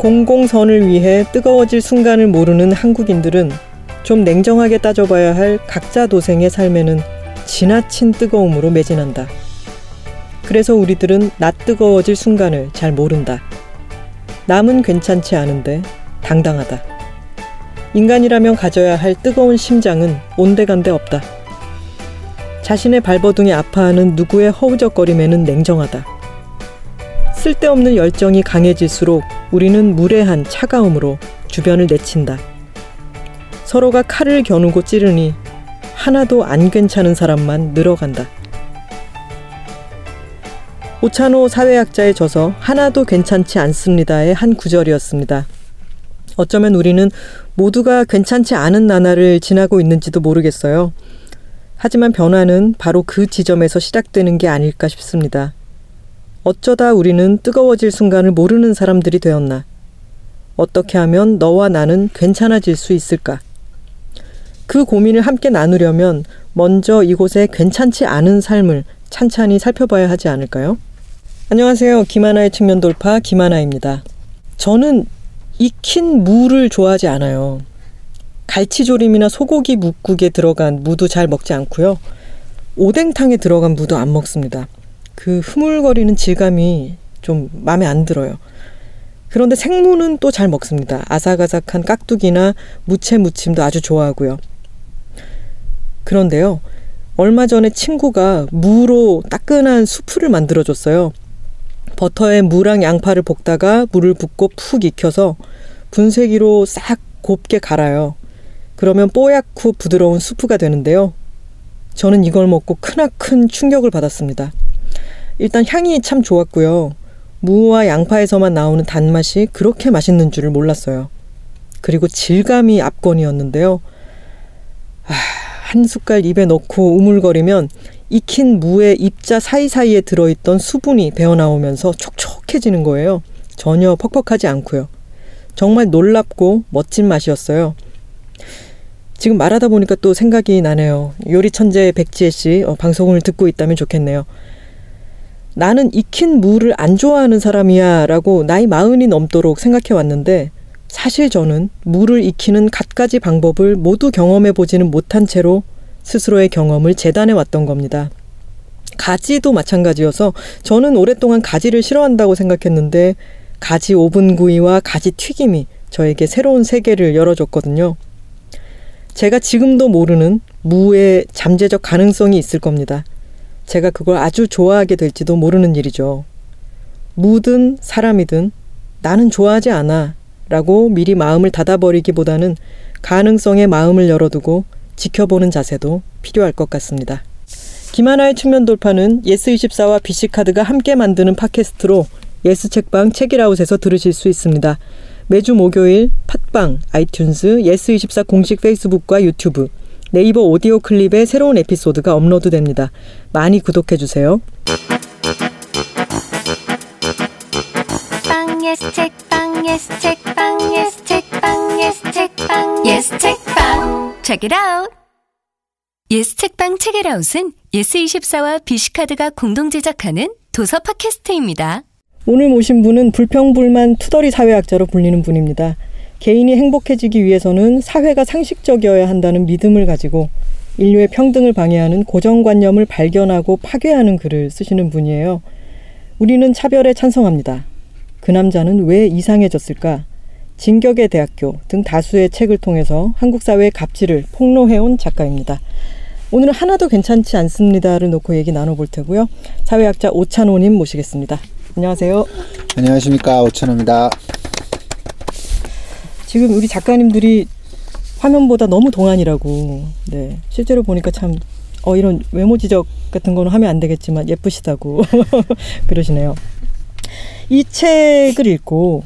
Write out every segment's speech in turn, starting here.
공공선을 위해 뜨거워질 순간을 모르는 한국인들은 좀 냉정하게 따져봐야 할 각자 도생의 삶에는 지나친 뜨거움으로 매진한다. 그래서 우리들은 낯 뜨거워질 순간을 잘 모른다. 남은 괜찮지 않은데 당당하다. 인간이라면 가져야 할 뜨거운 심장은 온데간데 없다. 자신의 발버둥이 아파하는 누구의 허우적거림에는 냉정하다. 쓸데없는 열정이 강해질수록 우리는 무례한 차가움으로 주변을 내친다. 서로가 칼을 겨누고 찌르니 하나도 안 괜찮은 사람만 늘어간다. 오찬호 사회학자의 저서 하나도 괜찮지 않습니다의 한 구절이었습니다. 어쩌면 우리는 모두가 괜찮지 않은 나날을 지나고 있는지도 모르겠어요. 하지만 변화는 바로 그 지점에서 시작되는 게 아닐까 싶습니다. 어쩌다 우리는 뜨거워질 순간을 모르는 사람들이 되었나? 어떻게 하면 너와 나는 괜찮아질 수 있을까? 그 고민을 함께 나누려면 먼저 이곳에 괜찮지 않은 삶을 찬찬히 살펴봐야 하지 않을까요? 안녕하세요. 김하나의 측면 돌파 김하나입니다. 저는 익힌 무를 좋아하지 않아요. 갈치조림이나 소고기 묵국에 들어간 무도 잘 먹지 않고요. 오뎅탕에 들어간 무도 안 먹습니다. 그 흐물거리는 질감이 좀 마음에 안 들어요. 그런데 생무는 또 잘 먹습니다. 아삭아삭한 깍두기나 무채 무침도 아주 좋아하고요. 그런데요. 얼마 전에 친구가 무로 따끈한 수프를 만들어줬어요. 버터에 무랑 양파를 볶다가 물을 붓고 푹 익혀서 분쇄기로 싹 곱게 갈아요. 그러면 뽀얗고 부드러운 수프가 되는데요. 저는 이걸 먹고 크나큰 충격을 받았습니다. 일단 향이 참 좋았고요. 무와 양파에서만 나오는 단맛이 그렇게 맛있는 줄을 몰랐어요. 그리고 질감이 압권이었는데요. 아, 한 숟갈 입에 넣고 우물거리면 익힌 무의 입자 사이사이에 들어있던 수분이 배어나오면서 촉촉해지는 거예요. 전혀 퍽퍽하지 않고요. 정말 놀랍고 멋진 맛이었어요. 지금 말하다 보니까 또 생각이 나네요. 요리 천재 백지혜 씨 어, 방송을 듣고 있다면 좋겠네요. 나는 익힌 무를 안 좋아하는 사람이야 라고 나이 마흔이 넘도록 생각해 왔는데 사실 저는 무를 익히는 갖가지 방법을 모두 경험해 보지는 못한 채로 스스로의 경험을 재단해 왔던 겁니다. 가지도 마찬가지여서 저는 오랫동안 가지를 싫어한다고 생각했는데 가지 오븐 구이와 가지 튀김이 저에게 새로운 세계를 열어줬거든요. 제가 지금도 모르는 무의 잠재적 가능성이 있을 겁니다. 제가 그걸 아주 좋아하게 될지도 모르는 일이죠. 무든 사람이든 나는 좋아하지 않아 라고 미리 마음을 닫아버리기보다는 가능성에 마음을 열어두고 지켜보는 자세도 필요할 것 같습니다. 김하나의 측면 돌파는 예스24와 BC카드가 함께 만드는 팟캐스트로 예스 책방 책읽아웃에서 들으실 수 있습니다. 매주 목요일 팟빵, 아이튠즈, 예스24 공식 페이스북과 유튜브, 네이버 오디오 클립에 새로운 에피소드가 업로드됩니다. 많이 구독해 주세요. 빵 예스 책빵 예스 책빵 예스 책빵 예스 책빵 예스 책빵 Check it out. 예스 책방 책읽아웃은 예스24와 BC카드가 공동 제작하는 도서 팟캐스트입니다. 오늘 모신 분은 불평불만 투덜이 사회학자로 불리는 분입니다. 개인이 행복해지기 위해서는 사회가 상식적이어야 한다는 믿음을 가지고 인류의 평등을 방해하는 고정관념을 발견하고 파괴하는 글을 쓰시는 분이에요. 우리는 차별에 찬성합니다. 그 남자는 왜 이상해졌을까? 진격의 대학교 등 다수의 책을 통해서 한국 사회의 갑질을 폭로해온 작가입니다. 오늘은 하나도 괜찮지 않습니다를 놓고 얘기 나눠볼 테고요. 사회학자 오찬호님 모시겠습니다. 안녕하세요. 안녕하십니까 오천호입니다. 지금 우리 작가님들이 화면보다 너무 동안이라고. 네. 실제로 보니까 참, 어, 이런 외모 지적 같은 거는 하면 안 되겠지만 예쁘시다고 그러시네요. 이 책을 읽고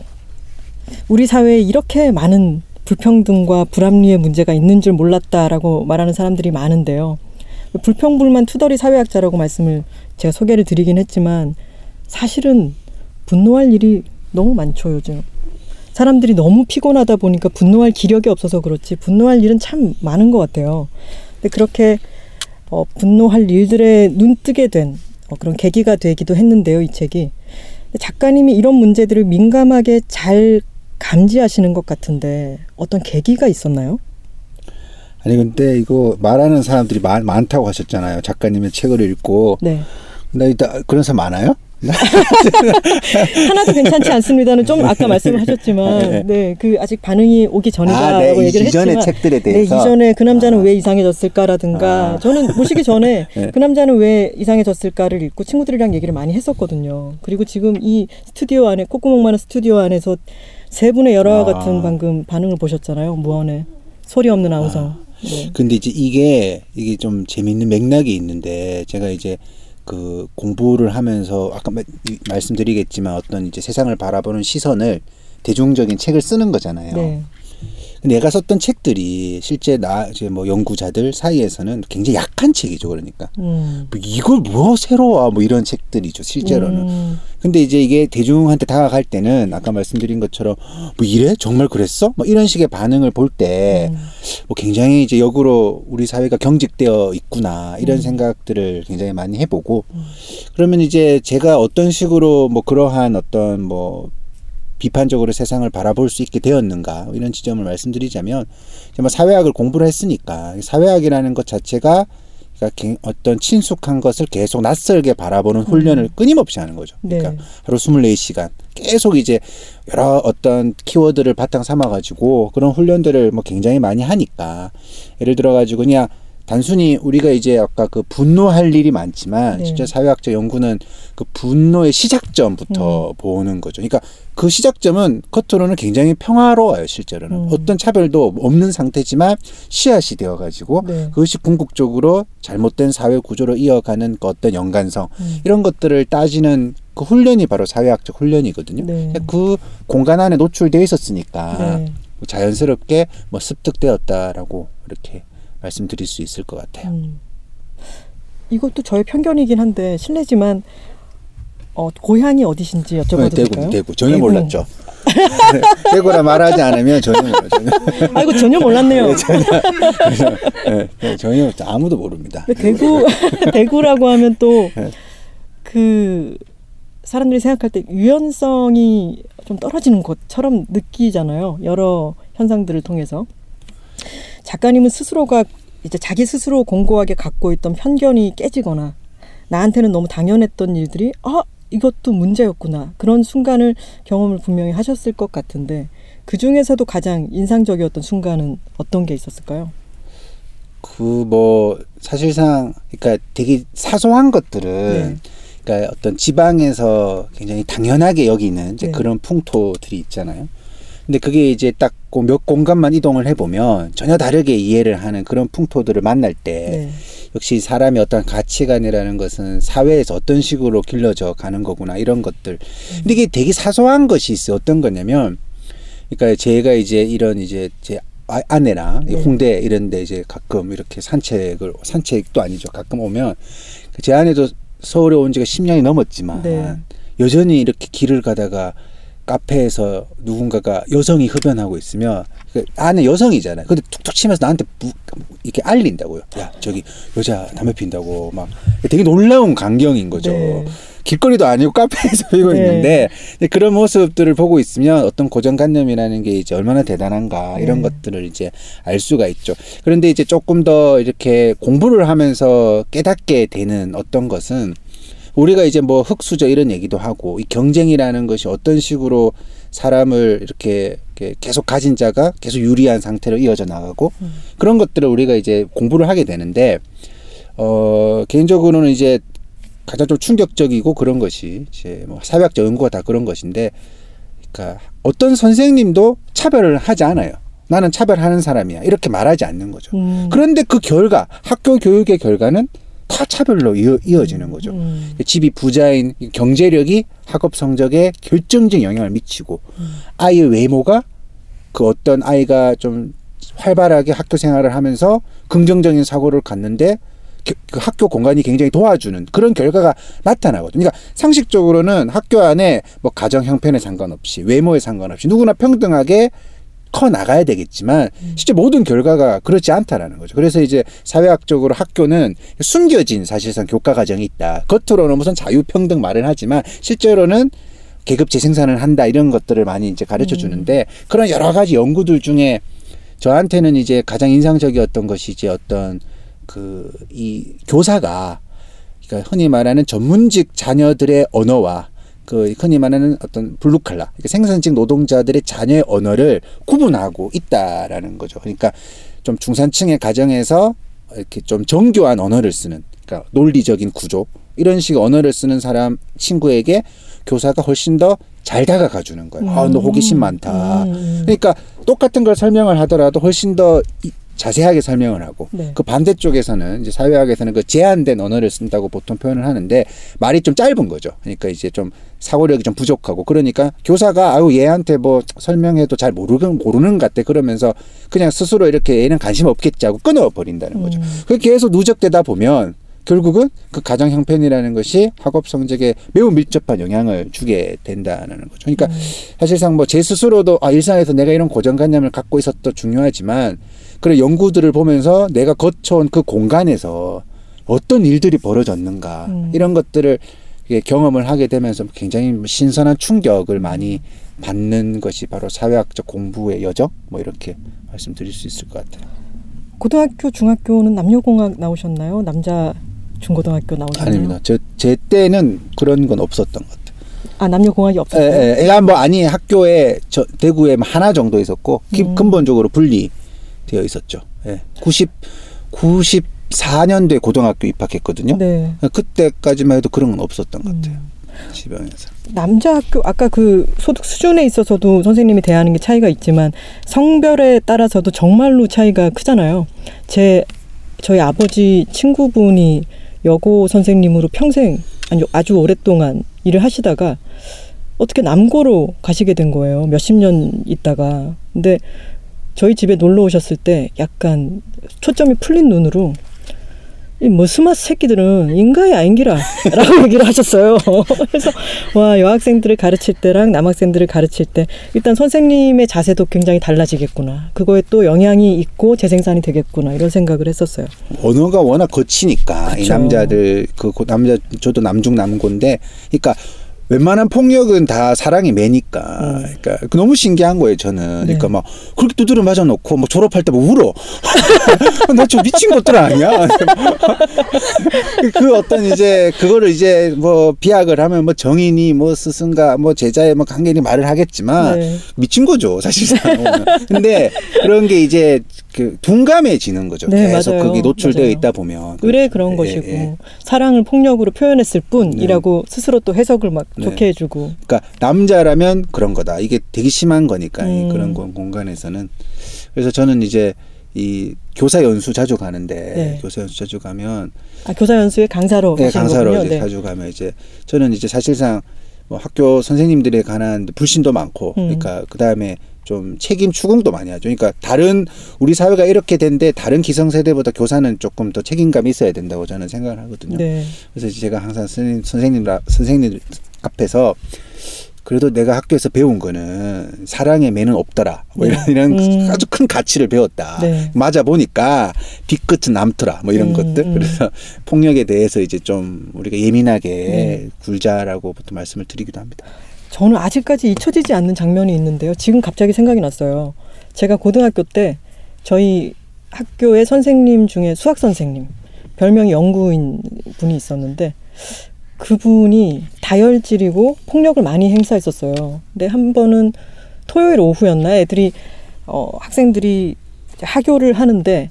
우리 사회에 이렇게 많은 불평등과 불합리의 문제가 있는 줄 몰랐다라고 말하는 사람들이 많은데요. 불평불만 투덜이 사회학자라고 말씀을 제가 소개를 드리긴 했지만 사실은 분노할 일이 너무 많죠, 요즘. 사람들이 너무 피곤하다 보니까 분노할 기력이 없어서 그렇지 분노할 일은 참 많은 것 같아요. 근데 그렇게 어, 분노할 일들에 눈뜨게 된 어, 그런 계기가 되기도 했는데요, 이 책이. 작가님이 이런 문제들을 민감하게 잘 감지하시는 것 같은데 어떤 계기가 있었나요? 아니 근데 이거 말하는 사람들이 많, 많다고 하셨잖아요. 작가님의 책을 읽고. 네. 나 이따 그런 사람 많아요? 하나도 괜찮지 않습니다는 좀 아까 말씀하셨지만 네 그 아직 반응이 오기 전이다라고 아, 네. 얘기를 이전의 했지만 책들에 네 대해서 이전에 그 남자는 아. 왜 이상해졌을까라든가 아. 저는 모시기 전에 네. 그 남자는 왜 이상해졌을까를 읽고 친구들이랑 얘기를 많이 했었거든요. 그리고 지금 이 스튜디오 안에 콧구멍 많은 스튜디오 안에서 세 분의 열화와 아. 같은 방금 반응을 보셨잖아요. 무언의 소리 없는 아우성. 네. 근데 이제 이게 이게 좀 재밌는 맥락이 있는데 제가 이제 그 공부를 하면서 아까 마- 이- 말씀드리겠지만 어떤 이제 세상을 바라보는 시선을 대중적인 책을 쓰는 거잖아요. 네. 내가 썼던 책들이 실제 나 이제 뭐 연구자들 사이에서는 굉장히 약한 책이죠. 그러니까 음. 뭐 이걸 뭐 새로워 뭐 이런 책들이죠. 실제로는. 음. 근데 이제 이게 대중한테 다가갈 때는 아까 말씀드린 것처럼 뭐 이래 정말 그랬어? 뭐 이런 식의 반응을 볼때 음. 뭐 굉장히 이제 역으로 우리 사회가 경직되어 있구나 이런 음. 생각들을 굉장히 많이 해보고 그러면 이제 제가 어떤 식으로 뭐 그러한 어떤 뭐 비판적으로 세상을 바라볼 수 있게 되었는가 이런 지점을 말씀드리자면 뭐 사회학을 공부를 했으니까 사회학이라는 것 자체가 그러니까 개- 어떤 친숙한 것을 계속 낯설게 바라보는 훈련을 끊임없이 하는 거죠. 그러니까 네. 하루 24시간 계속 이제 여러 어떤 키워드를 바탕 삼아 가지고 그런 훈련들을 뭐 굉장히 많이 하니까 예를 들어 가지고 그냥 단순히 우리가 이제 아까 그 분노할 일이 많지만 네. 진짜 사회학적 연구는 그 분노의 시작점부터 보는 거죠. 그러니까 그 시작점은 겉으로는 굉장히 평화로워요, 실제로는. 음. 어떤 차별도 없는 상태지만 씨앗이 되어 가지고 네. 그것이 궁극적으로 잘못된 사회 구조로 이어가는 그 어떤 연관성 음. 이런 것들을 따지는 그 훈련이 바로 사회학적 훈련이거든요. 네. 그 공간 안에 노출되어 있었으니까 네. 뭐 자연스럽게 뭐 습득되었다라고 이렇게 말씀드릴 수 있을 것 같아요. 음. 이것도 저의 편견이긴 한데 실례지만 어, 고향이 어디신지 여쭤봐도 네, 대구, 될까요? 대구 전혀 대구. 몰랐죠. 대구라 말하지 않으면 전혀 몰라. 전혀, 아이고 전혀 몰랐네요. 네, 네, 전혀 아무도 모릅니다. 대구 대구라고 하면 또 네. 그 사람들이 생각할 때 유연성이 좀 떨어지는 것처럼 느끼잖아요. 여러 현상들을 통해서 작가님은 스스로가 이제 자기 스스로 공고하게 갖고 있던 편견이 깨지거나 나한테는 너무 당연했던 일들이 아 이것도 문제였구나 그런 순간을 경험을 분명히 하셨을 것 같은데 그 중에서도 가장 인상적이었던 순간은 어떤 게 있었을까요? 그 뭐 사실상 그러니까 되게 사소한 것들은 네. 그러니까 어떤 지방에서 굉장히 당연하게 여기는 이제 네. 그런 풍토들이 있잖아요. 근데 그게 이제 딱그몇 공간만 이동을 해보면 전혀 다르게 이해를 하는 그런 풍토들을 만날 때 네. 역시 사람의 어떤 가치관이라는 것은 사회에서 어떤 식으로 길러져 가는 거구나 이런 것들. 근데 이게 되게 사소한 것이 있어요. 어떤 거냐면, 그러니까 제가 이제 이런 이제 제 아- 아내랑 이 네. 홍대 이런 데 이제 가끔 이렇게 산책을 산책도 아니죠. 가끔 오면 제 아내도 서울에 온 지가 10년이 넘었지만 네. 여전히 이렇게 길을 가다가 카페에서 누군가가 여성이 흡연하고 있으면 그 안에 여성이잖아요. 근데 툭툭 치면서 나한테 무- 이렇게 알린다고요. 야 저기 여자 담배 핀다고 막 되게 놀라운 광경인 거죠. 네. 길거리도 아니고 카페에서 피고 네. 있는데 그런 모습들을 보고 있으면 어떤 고정관념이라는 게 이제 얼마나 대단한가 이런 네. 것들을 이제 알 수가 있죠. 그런데 이제 조금 더 이렇게 공부를 하면서 깨닫게 되는 어떤 것은 우리가 이제 뭐 흑수저 이런 얘기도 하고 이 경쟁이라는 것이 어떤 식으로 사람을 이렇게, 이렇게 계속 가진 자가 계속 유리한 상태로 이어져 나가고 그런 것들을 우리가 이제 공부를 하게 되는데 어 개인적으로는 이제 가장 좀 충격적이고 그런 것이 이제 뭐 사회학적 연구가 다 그런 것인데 그러니까 어떤 선생님도 차별을 하지 않아요. 나는 차별하는 사람이야. 이렇게 말하지 않는 거죠. 음. 그런데 그 결과 학교 교육의 결과는 다 차별로 이어, 이어 지는 거죠. 음. 집이 부자인 경제력이 학업 성적에 결정적 영향을 미치고 아이의 외모가 그 어떤 아이가 좀 활발하게 학교 생활을 하면서 긍정적인 사고를 갖는데 그- 그 학교 공간이 굉장히 도와주는 그런 결과가 나타나거든요. 그러니까 상식적으로는 학교 안에 뭐 가정 형편에 상관없이 외모에 상관없이 누구나 평등하게 커 나가야 되겠지만 실제 모든 결과가 그렇지 않다라는 거죠. 그래서 이제 사회학적으로 학교는 숨겨진 사실상 교과 과정이 있다. 겉으로는 무슨 자유평등 말을 하지만 실제로는 계급 재생산을 한다 이런 것들을 많이 이제 가르쳐 주는데 그런 여러 가지 연구들 중에 저한테는 이제 가장 인상적이었던 것이 이제 어떤 그 이 교사가 그러니까 흔히 말하는 전문직 자녀들의 언어와 그 흔히 말하는 어떤 블루칼라 그러니까 생산직 노동자들의 자녀의 언어를 구분하고 있다라는 거죠. 그러니까 좀 중산층의 가정에서 이렇게 좀 정교한 언어를 쓰는 그러니까 논리적인 구조 이런 식의 언어를 쓰는 사람 친구에게 교사가 훨씬 더 잘 다가가 주는 거예요. 아, 너 호기심 많다. 음. 그러니까 똑같은 걸 설명을 하더라도 훨씬 더 이- 자세하게 설명을 하고 네. 그 반대쪽에서는 이제 사회학에서는 그 제한된 언어를 쓴다고 보통 표현을 하는데 말이 좀 짧은 거죠. 그러니까 이제 좀 사고력이 좀 부족하고 그러니까 교사가 아유 얘한테 뭐 설명해도 잘 모르는 모르는 것 같아 그러면서 그냥 스스로 이렇게 얘는 관심 없겠지 하고 끊어 버린다는 거죠. 그렇게 계속 누적되다 보면 결국은 그 가정 형편이라는 것이 학업 성적에 매우 밀접한 영향을 주게 된다는 거죠. 그러니까 사실상 뭐 제 스스로도 아 일상에서 내가 이런 고정관념을 갖고 있었도 중요하지만 그런 연구들을 보면서 내가 거쳐온 그 공간에서 어떤 일들이 벌어졌는가 음. 이런 것들을 경험을 하게 되면서 굉장히 신선한 충격을 많이 받는 것이 바로 사회학적 공부의 여정 뭐 이렇게 말씀드릴 수 있을 것 같아요. 고등학교, 중학교는 남녀공학 나오셨나요? 남자 중고등학교 나오셨나요? 아닙니다. 저 제 때는 그런 건 없었던 것 같아요. 아 남녀 공학이 없었어요. 예, 예. 야, 뭐 아니 학교에 저 대구에 뭐 하나 정도 있었고 기- 음. 근본적으로 분리되어 있었죠. 예. 90 94년도에 고등학교 입학했거든요. 네. 그때까지만 해도 그런 건 없었던 것 같아요. 음. 지방에서. 남자 학교 아까 그 소득 수준에 있어서도 선생님이 대하는 게 차이가 있지만 성별에 따라서도 정말로 차이가 크잖아요. 제 저희 아버지 친구분이 여고 선생님으로 평생 아니 아주 오랫동안 일을 하시다가 어떻게 남고로 가시게 된 거예요. 몇십 년 있다가. 근데 저희 집에 놀러 오셨을 때 약간 초점이 풀린 눈으로 이뭐 스마트 새끼들은 인가이 아닌기라 라고 얘기를 하셨어요. 그래서 와 여학생들을 가르칠 때랑 남학생들을 가르칠 때 일단 선생님의 자세도 굉장히 달라지겠구나. 그거에 또 영향이 있고 재생산이 되겠구나 이런 생각을 했었어요. 언어가 워낙 거치니까 이 그쵸. 남자들 그 고- 남자 저도 남중 남고인데 그러니까 웬만한 폭력은 다 사랑의 매니까. 그러니까 그 너무 신기한 거예요 저는. 그러니까 네. 막 그렇게 두드려 맞아 놓고 뭐 졸업할 때 뭐 울어. 나 저 미친 것들 아니야? 그 어떤 이제 그거를 이제 뭐 비약을 하면 뭐 정인이 뭐 스승과 뭐 제자의 뭐 관계니 말을 하겠지만 네. 미친 거죠 사실상. 근데 그런 게 이제 그 둔감해지는 거죠 네, 계속 맞아요. 그게 노출되어 맞아요. 있다 보면 의뢰 그런 예, 것이고 예. 사랑을 폭력으로 표현했을 뿐이라고 스스로 또 해석을 막 네. 좋게 해주고 그러니까 남자라면 그런 거다. 이게 되게 심한 거니까 이 음. 그런 공- 공간에서는 그래서 저는 이제 이 교사 연수 자주 가는데 네. 교사 연수 자주 가면 아 교사 연수에 강사로 네, 강사로 거군요. 이제 네. 자주 가면 이제 저는 이제 사실상 뭐 학교 선생님들에 관한 불신도 많고 음. 그러니까 그 다음에 좀 책임 추궁도 많이 하죠. 그러니까 다른 우리 사회가 이렇게 된데 다른 기성세대보다 교사는 조금 더 책임감이 있어야 된다고 저는 생각을 하거든요. 네. 그래서 제가 항상 선생님, 선생님, 선생님 앞에서 그래도 내가 학교에서 배운 거는 사랑의 매는 없더라. 뭐 이런, 네. 이런 음. 아주 큰 가치를 배웠다. 네. 맞아 보니까 뒤끝은 남더라. 뭐 이런 음, 것들. 음. 그래서 폭력에 대해서 이제 좀 우리가 예민하게 네. 굴자라고 보통 말씀을 드리기도 합니다. 저는 아직까지 잊혀지지 않는 장면이 있는데요. 지금 갑자기 생각이 났어요. 제가 고등학교 때 저희 학교의 선생님 중에 수학 선생님 별명이 영구인 분이 있었는데 그분이 다혈질이고 폭력을 많이 행사했었어요. 근데 한 번은 토요일 오후였나 애들이 어, 학생들이 하교를 하는데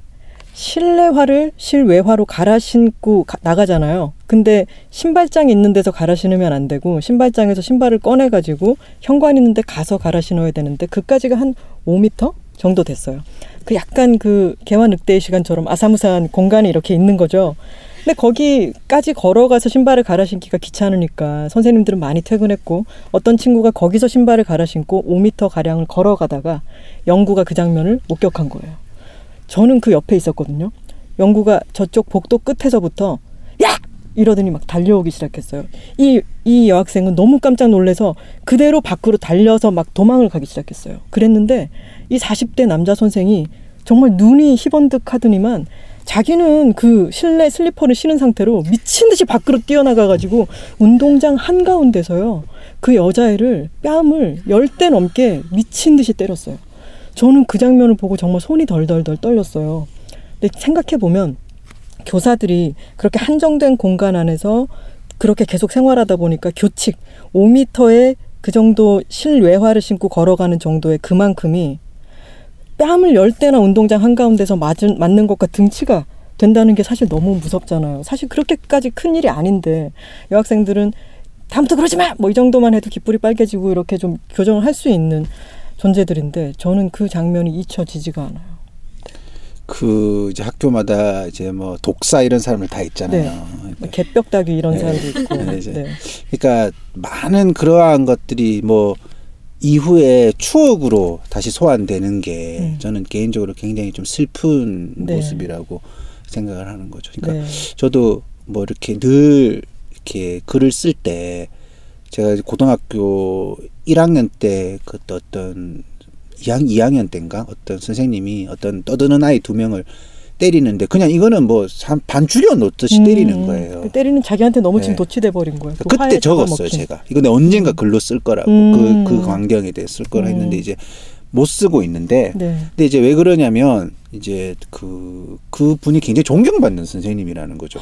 실내화를 실외화로 갈아 신고 가- 나가잖아요. 근데 신발장 있는 데서 갈아 신으면 안 되고 신발장에서 신발을 꺼내 가지고 현관 있는 데 가서 갈아 신어야 되는데 그까지가 한 5미터 정도 됐어요. 그 약간 그 개화 늑대의 시간처럼 아사무사한 공간이 이렇게 있는 거죠. 근데 거기까지 걸어가서 신발을 갈아 신기가 귀찮으니까 선생님들은 많이 퇴근했고 어떤 친구가 거기서 신발을 갈아 신고 5미터 가량을 걸어가다가 영구가 그 장면을 목격한 거예요. 저는 그 옆에 있었거든요. 영구가 저쪽 복도 끝에서부터 야! 이러더니 막 달려오기 시작했어요. 이, 이 여학생은 너무 깜짝 놀래서 그대로 밖으로 달려서 막 도망을 가기 시작했어요. 그랬는데 이 40대 남자 선생이 정말 눈이 희번득 하더니만 자기는 그 실내 슬리퍼를 신은 상태로 미친 듯이 밖으로 뛰어나가가지고 운동장 한가운데서요. 그 여자애를 뺨을 열 대 넘게 미친 듯이 때렸어요. 저는 그 장면을 보고 정말 손이 덜덜덜 떨렸어요. 근데 생각해 보면 교사들이 그렇게 한정된 공간 안에서 그렇게 계속 생활하다 보니까 교칙 5미터의 그 정도 실외화를 신고 걸어가는 정도의 그만큼이 뺨을 열 대나 운동장 한가운데서 맞은, 맞는 것과 등치가 된다는 게 사실 너무 무섭잖아요. 사실 그렇게까지 큰 일이 아닌데 여학생들은 다음부터 그러지 마! 뭐 이 정도만 해도 귓불이 빨개지고 이렇게 좀 교정을 할 수 있는 존재들인데 저는 그 장면이 잊혀지지가 않아요. 그 이제 학교마다 이제 뭐 독사 이런 사람을 다 있잖아요. 네. 그러니까, 개벽다귀 이런 네. 사람도 있고. 네. 네. 그러니까 많은 그러한 것들이 뭐 이후에 추억으로 다시 소환되는 게 음. 저는 개인적으로 굉장히 좀 슬픈 네. 모습이라고 생각을 하는 거죠. 그러니까 네. 저도 뭐 이렇게 늘 이렇게 글을 쓸때 제가 고등학교 1학년 때 그때 어떤 2학, 2학년 때인가 어떤 선생님이 어떤 떠드는 아이 두 명을 때리는데 그냥 이거는 뭐반 죽여 놓듯이 때리는 음, 거예요. 그 때리는 자기한테 너무 지금 네. 도취돼 버린 거예요. 그 그때 적었어요. 제가 이거 내가 언젠가 글로 쓸 거라고 음. 그, 그 광경에 대해 쓸 거라 음. 했는데 이제 못 쓰고 있는데 네. 근데 이제 왜 그러냐면 이제 그, 그 분이 굉장히 존경받는 선생님이라는 거죠.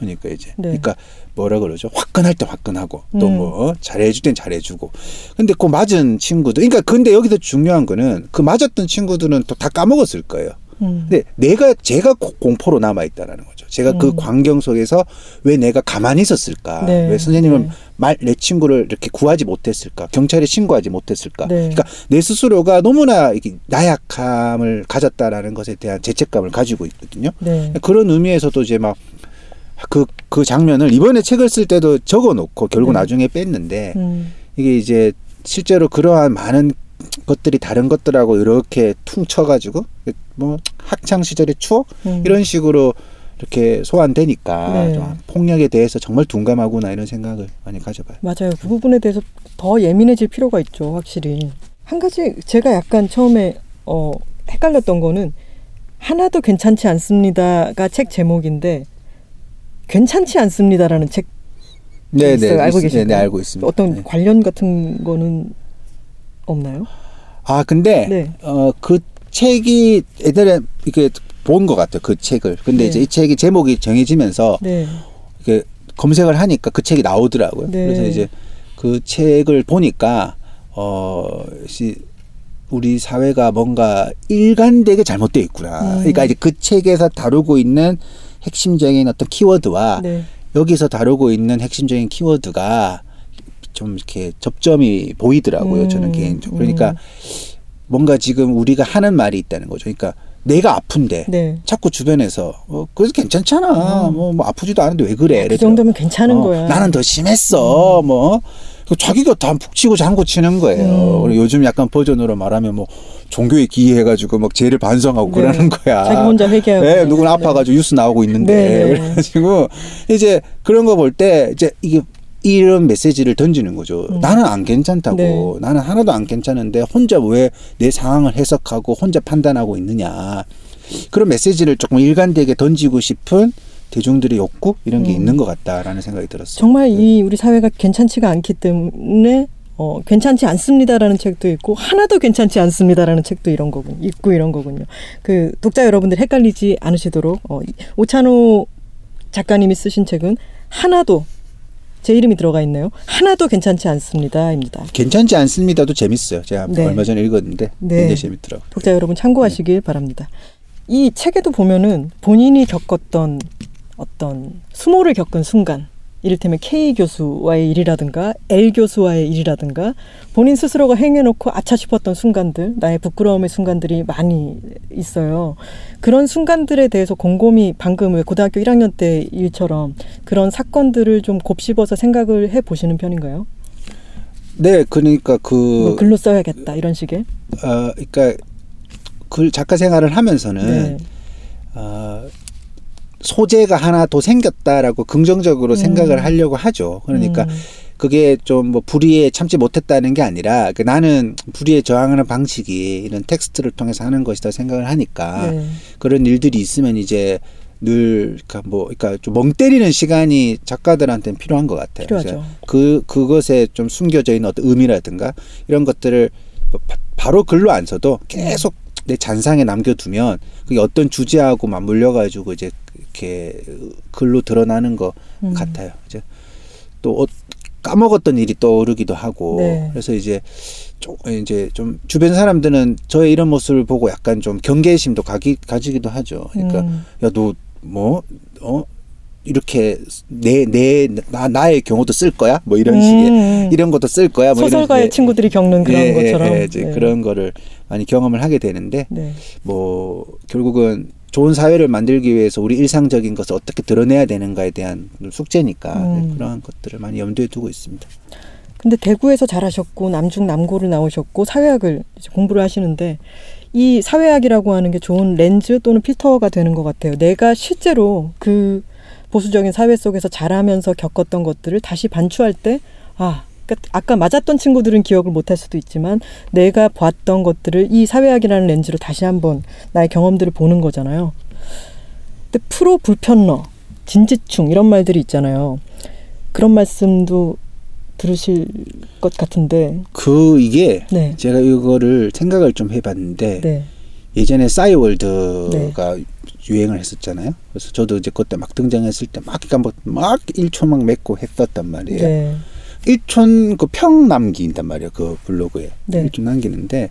그러니까 이제 네. 그러니까 뭐라 그러죠 화끈할 때 화끈하고 또 음. 뭐 잘해줄 땐 잘해주고 근데 그 맞은 친구들 그러니까 근데 여기서 중요한 거는 그 맞았던 친구들은 또 다 까먹었을 거예요. 음. 근데 내가 제가 고- 공포로 남아 있다라는 거죠. 제가 그 음. 광경 속에서 왜 내가 가만히 있었을까? 네. 왜 선생님은 네. 말내 친구를 이렇게 구하지 못했을까? 경찰에 신고하지 못했을까? 네. 그러니까 내 스스로가 너무나 이게 나약함을 가졌다라는 것에 대한 죄책감을 가지고 있거든요. 네. 그런 의미에서도 이제 막 그, 그 장면을 이번에 책을 쓸 때도 적어 놓고 결국 네. 나중에 뺐는데 음. 이게 이제 실제로 그러한 많은 것들이 다른 것들하고 이렇게 퉁쳐가지고 뭐 학창 시절의 추억 음. 이런 식으로 이렇게 소환되니까 네. 좀 폭력에 대해서 정말 둔감하구나 이런 생각을 많이 가져봐요. 맞아요. 그 부분에 대해서 더 예민해질 필요가 있죠, 확실히. 한 가지 제가 약간 처음에 어, 헷갈렸던 거는 하나도 괜찮지 않습니다가 책 제목인데 괜찮지 않습니다라는 책 네, 있어요? 알고 있- 계실까요? 네, 네, 알고 있습니다. 어떤 네. 관련 같은 거는 없나요? 아 근데 네. 어그 책이 예전에 이렇게 본 것 같아요. 그 책을. 근데 네. 이제 이 책이 제목이 정해지면서 네. 이렇게 검색을 하니까 그 책이 나오더라고요. 네. 그래서 이제 그 책을 보니까 어 시, 우리 사회가 뭔가 일관되게 잘못되어 있구나. 음. 그러니까 이제 그 책에서 다루고 있는 핵심적인 어떤 키워드와 네. 여기서 다루고 있는 핵심적인 키워드가 좀 이렇게 접점이 보이더라고요. 저는 음, 개인적으로. 그러니까 음. 뭔가 지금 우리가 하는 말이 있다는 거죠. 그러니까 내가 아픈데 네. 자꾸 주변에서 어, 그래서 괜찮잖아. 음. 뭐, 뭐 아프지도 않은데 왜 그래? 그 이러더라고요. 정도면 괜찮은 어, 거야. 음. 나는 더 심했어. 뭐그 자기가 다 푹 치고 장구 치는 거예요. 음. 요즘 약간 버전으로 말하면 뭐 종교에 기이해가지고 막 죄를 반성하고 네. 그러는 거야. 자기 혼자 회개하고. 네, 누군 네. 아파가지고 뉴스 나오고 있는데 네, 네. 그래가지고 이제 그런 거 볼 때 이제 이게 이런 메시지를 던지는 거죠. 음. 나는 안 괜찮다고. 네. 나는 하나도 안 괜찮은데 혼자 왜 내 상황을 해석하고 혼자 판단하고 있느냐. 그런 메시지를 조금 일관되게 던지고 싶은 대중들의 욕구 이런 게 음. 있는 것 같다라는 생각이 들었어요. 정말 이 우리 사회가 괜찮지가 않기 때문에 어, 괜찮지 않습니다라는 책도 있고 하나도 괜찮지 않습니다라는 책도 이런 거군 있고 이런 거군요. 그 독자 여러분들 헷갈리지 않으시도록 어, 이- 오찬호 작가님이 쓰신 책은 하나도 제 이름이 들어가 있네요. 하나도 괜찮지 않습니다입니다. 괜찮지 않습니다도 재밌어요. 제가 네. 얼마 전에 읽었는데 네. 굉장히 재밌더라고요. 독자 여러분 참고하시길 바랍니다. 이 책에도 보면은 본인이 겪었던 어떤 수모를 겪은 순간, 이를테면 K 교수와의 일이라든가 L 교수와의 일이라든가 본인 스스로가 행해놓고 아차 싶었던 순간들, 나의 부끄러움의 순간들이 많이 있어요. 그런 순간들에 대해서 곰곰이 방금 왜 고등학교 1학년 때 일처럼 그런 사건들을 좀 곱씹어서 생각을 해 보시는 편인가요? 네, 그러니까 그 뭐 글로 써야겠다 이런 식의. 어, 그러니까 글 작가 생활을 하면서는 네. 어, 소재가 하나 더 생겼다라고 긍정적으로 음. 생각을 하려고 하죠. 그러니까 음. 그게 좀 뭐 불의에 참지 못했다는 게 아니라 그 나는 불의에 저항하는 방식이 이런 텍스트를 통해서 하는 것이다 생각을 하니까 네. 그런 일들이 있으면 이제 늘 그러니까 뭐 그러니까 좀 멍 때리는 시간이 작가들한테는 필요한 것 같아요. 필요하죠. 그 그것에 좀 숨겨져 있는 어떤 의미라든가 이런 것들을 바로 글로 안 써도 계속 내 잔상에 남겨두면 그게 어떤 주제하고 맞물려 가지고 이제 이렇게 글로 드러나는 것 음. 같아요. 이제 또 어, 까먹었던 일이 떠오르기도 하고 네. 그래서 이제 좀 이제 좀 주변 사람들은 저의 이런 모습을 보고 약간 좀 경계심도 가기, 가지기도 하죠. 그러니까 음. 야너뭐어 이렇게 내 내 나 나의 경우도 쓸 거야? 뭐 이런 식의 음. 이런 것도 쓸 거야? 뭐 소설가의 이런 친구들이 겪는 그런 예, 예, 것처럼 예, 이제 네. 그런 거를 많이 경험을 하게 되는데 네. 뭐 결국은 좋은 사회를 만들기 위해서 우리 일상적인 것을 어떻게 드러내야 되는가에 대한 숙제니까 음. 네, 그러한 것들을 많이 염두에 두고 있습니다. 근데 대구에서 잘하셨고 남중 남고를 나오셨고 사회학을 공부를 하시는데 이 사회학이라고 하는 게 좋은 렌즈 또는 필터가 되는 것 같아요. 내가 실제로 그 보수적인 사회 속에서 자라면서 겪었던 것들을 다시 반추할 때 아, 아까 맞았던 친구들은 기억을 못할 수도 있지만 내가 봤던 것들을 이 사회학이라는 렌즈로 다시 한번 나의 경험들을 보는 거잖아요. 근데 프로 불편러, 진지충 이런 말들이 있잖아요. 그런 말씀도 들으실 것 같은데, 그 이게 네, 제가 이거를 생각을 좀 해봤는데 네, 예전에 싸이월드가 유행을 했었잖아요. 그래서 저도 이제 그때 막 등장했을 때막 그러니까 막 1초 막 맺고 했었단 말이에요. 네, 1촌 그 평 남긴단 말이에요. 그 블로그에. 네. 1촌 남기는데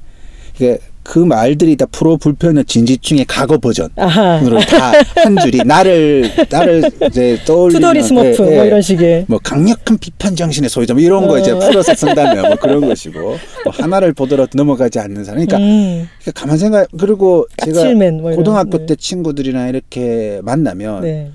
이게 그 말들이 다 프로 불편러 진지충의 과거 버전으로 다 한 줄이 나를 나를 이제 떠올리는 투덜이 스머프 예, 뭐 예. 이런 식의. 뭐 강력한 비판 정신의 소유자 뭐 이런 거 이제 어. 풀어서 쓴다면 뭐 그런 것이고 뭐 하나를 보더라도 넘어가지 않는 사람. 그러니까 음, 그러니까 가만 생각 그리고 제가 뭐. 고등학교 네. 때 친구들이랑 이렇게 만나면 네,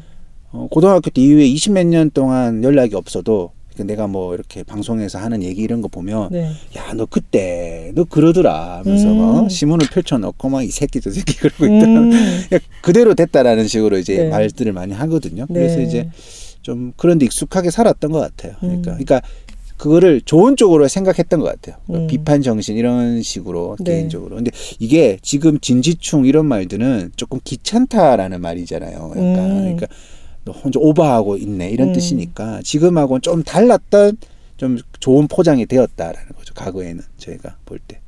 어, 고등학교 때 이후에 20몇 년 동안 연락이 없어도 내가 뭐 이렇게 방송에서 하는 얘기 이런 거 보면 네, 야너 그때 너 그러더라 하면서 음. 어, 신문을 펼쳐놓고 막 이 새끼 저 새끼 그러고 있더라 음, 그러니까 그대로 됐다라는 식으로 이제 네. 말들을 많이 하거든요 그래서 네. 이제 좀 그런데 익숙하게 살았던 것 같아요 그러니까 음. 그러니까 그거를 좋은 쪽으로 생각했던 것 같아요 그러니까 음. 비판 정신 이런 식으로 네. 개인적으로 근데 이게 지금 진지충 이런 말들은 조금 귀찮다라는 말이잖아요 약간 음. 그러니까 너 혼자 오버하고 있네 이런 음. 뜻이니까 지금하고는 좀 달랐던 좀 좋은 포장이 되었다라는 거죠 과거에는 저희가 볼 때.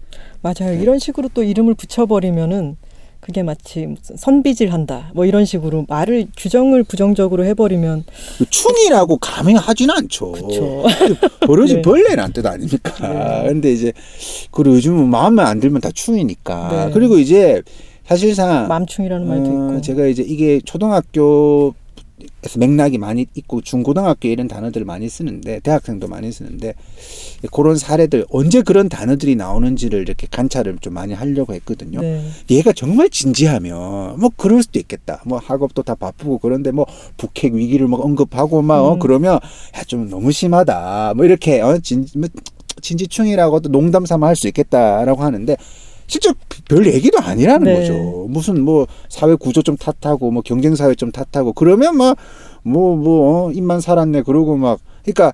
맞아요. 네. 이런 식으로 또 이름을 붙여버리면은 그게 마치 선비질한다 뭐 이런 식으로 말을 규정을 부정적으로 해버리면 그 충이라고 감행하지는 않죠. 버러지 네. 벌레란 뜻 아닙니까? 네. 근데 이제 그리고 요즘은 마음에 안 들면 다 충이니까. 네. 그리고 이제 사실상 맘충이라는 말도 어, 있고. 제가 이제 이게 초등학교에서 맥락이 많이 있고 중고등학교 이런 단어들을 많이 쓰는데 대학생도 많이 쓰는데 그런 사례들 언제 그런 단어들이 나오는지를 이렇게 관찰을 좀 많이 하려고 했거든요. 네. 얘가 정말 진지하면 뭐 그럴 수도 있겠다. 뭐 학업도 다 바쁘고 그런데 뭐 북핵 위기를 막 언급하고 막 어, 음. 그러면 야 좀 너무 심하다. 뭐 이렇게 어, 진 뭐, 진지충이라고도 농담 삼아 할 수 있겠다라고 하는데 실제 별 얘기도 아니라는 네. 거죠. 무슨 뭐 사회 구조 좀 탓하고 뭐 경쟁 사회 좀 탓하고 그러면 막 뭐뭐 어, 입만 살았네 그러고 막 그러니까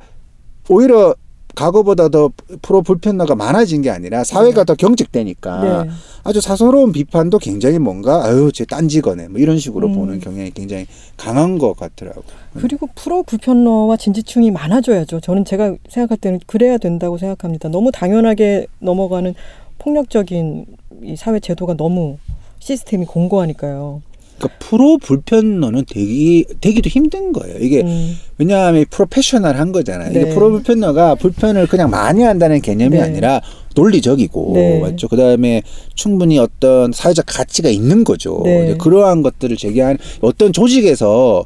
오히려 과거보다 더 프로 불편화가 많아진 게 아니라 사회가 더 경직되니까 네. 아주 사소로운 비판도 굉장히 뭔가 아유 쟤 딴지거네 뭐 이런 식으로 음. 보는 경향이 굉장히 강한 것 같더라고. 그리고 프로 불편러와 진지충이 많아져야죠. 저는 제가 생각할 때는 그래야 된다고 생각합니다. 너무 당연하게 넘어가는 폭력적인 이 사회 제도가 너무 시스템이 공고하니까요. 그러니까 프로 불편러는 되기 되기도 힘든 거예요. 이게 음, 왜냐하면 프로페셔널한 거잖아요. 이게 네. 프로 불편러가 불편을 그냥 많이 한다는 개념이 네. 아니라 논리적이고 네. 맞죠. 그 다음에 충분히 어떤 사회적 가치가 있는 거죠. 네. 그러한 것들을 제기한 어떤 조직에서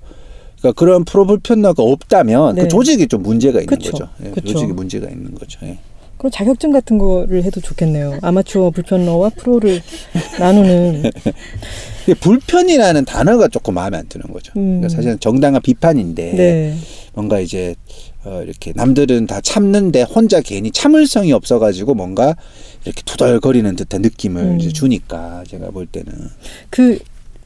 그러니까 그런 프로 불편러가 없다면 네. 그 조직이 좀 문제가 있는 그쵸. 거죠. 예, 그쵸. 조직이 문제가 있는 거죠. 예. 그럼 자격증 같은 거를 해도 좋겠네요. 아마추어 불편러와 프로를 나누는. 불편이라는 단어가 조금 마음에 안 드는 거죠. 음. 그러니까 사실은 정당한 비판인데 네. 뭔가 이제 어, 이렇게 남들은 다 참는데 혼자 괜히 참을성이 없어가지고 뭔가 이렇게 투덜거리는 듯한 느낌을 음. 이제 주니까 제가 볼 때는 그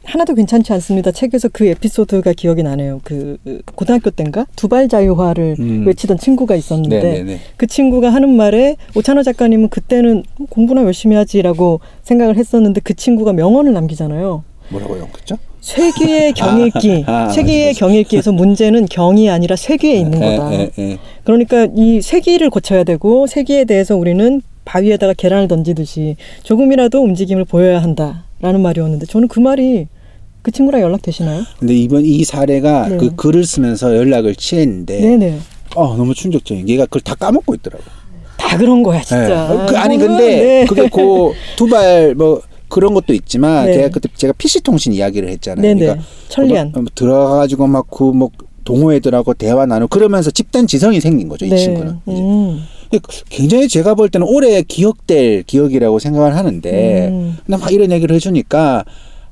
하나도 괜찮지 않습니다. 책에서 그 에피소드가 기억이 나네요. 그 고등학교 때인가 두발 자유화를 음. 외치던 친구가 있었는데 네네네. 그 친구가 하는 말에 오찬호 작가님은 그때는 공부나 열심히 하지라고 생각을 했었는데 그 친구가 명언을 남기잖아요. 뭐라고요, 그죠? 쇠귀의 경읽기, 아, 아, 맞아. 경읽기에서 문제는 경이 아니라 쇠귀에 있는 예, 거다. 예, 예. 그러니까 이 쇠귀를 고쳐야 되고 쇠귀에 대해서 우리는 바위에다가 계란을 던지듯이 조금이라도 움직임을 보여야 한다 라는 말이었는데 저는 그 말이 그 친구랑 연락 되시나요? 근데 이번 이 사례가 네. 그 글을 쓰면서 연락을 취했는데 네네. 어, 너무 충격적인. 게 얘가 그걸 다 까먹고 있더라고. 다 그런 거야 진짜. 네. 그, 아니 근데 네. 그게 그 두발 뭐 그런 것도 있지만 네. 제가 그때 제가 PC 통신 이야기를 했잖아요. 네네. 그러니까 천리안. 뭐, 뭐 들어가가지고 막 그 뭐 동호회들하고 대화 나누고 그러면서 집단 지성이 생긴 거죠. 이 친구는. 이제. 음. 굉장히 제가 볼 때는 오래 기억될 기억이라고 생각을 하는데 음. 근데 막 이런 얘기를 해주니까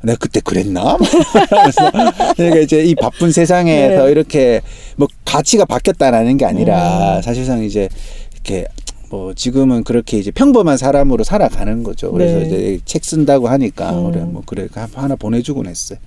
내가 그때 그랬나? 그래서 그러니까 이제 이 바쁜 세상에서 네. 이렇게 뭐 가치가 바뀌었다라는 게 아니라 음. 사실상 이제 이렇게 뭐 지금은 그렇게 이제 평범한 사람으로 살아가는 거죠. 그래서 네. 이제 책 쓴다고 하니까 음. 그래 뭐 그래 하나 보내주곤 했어요.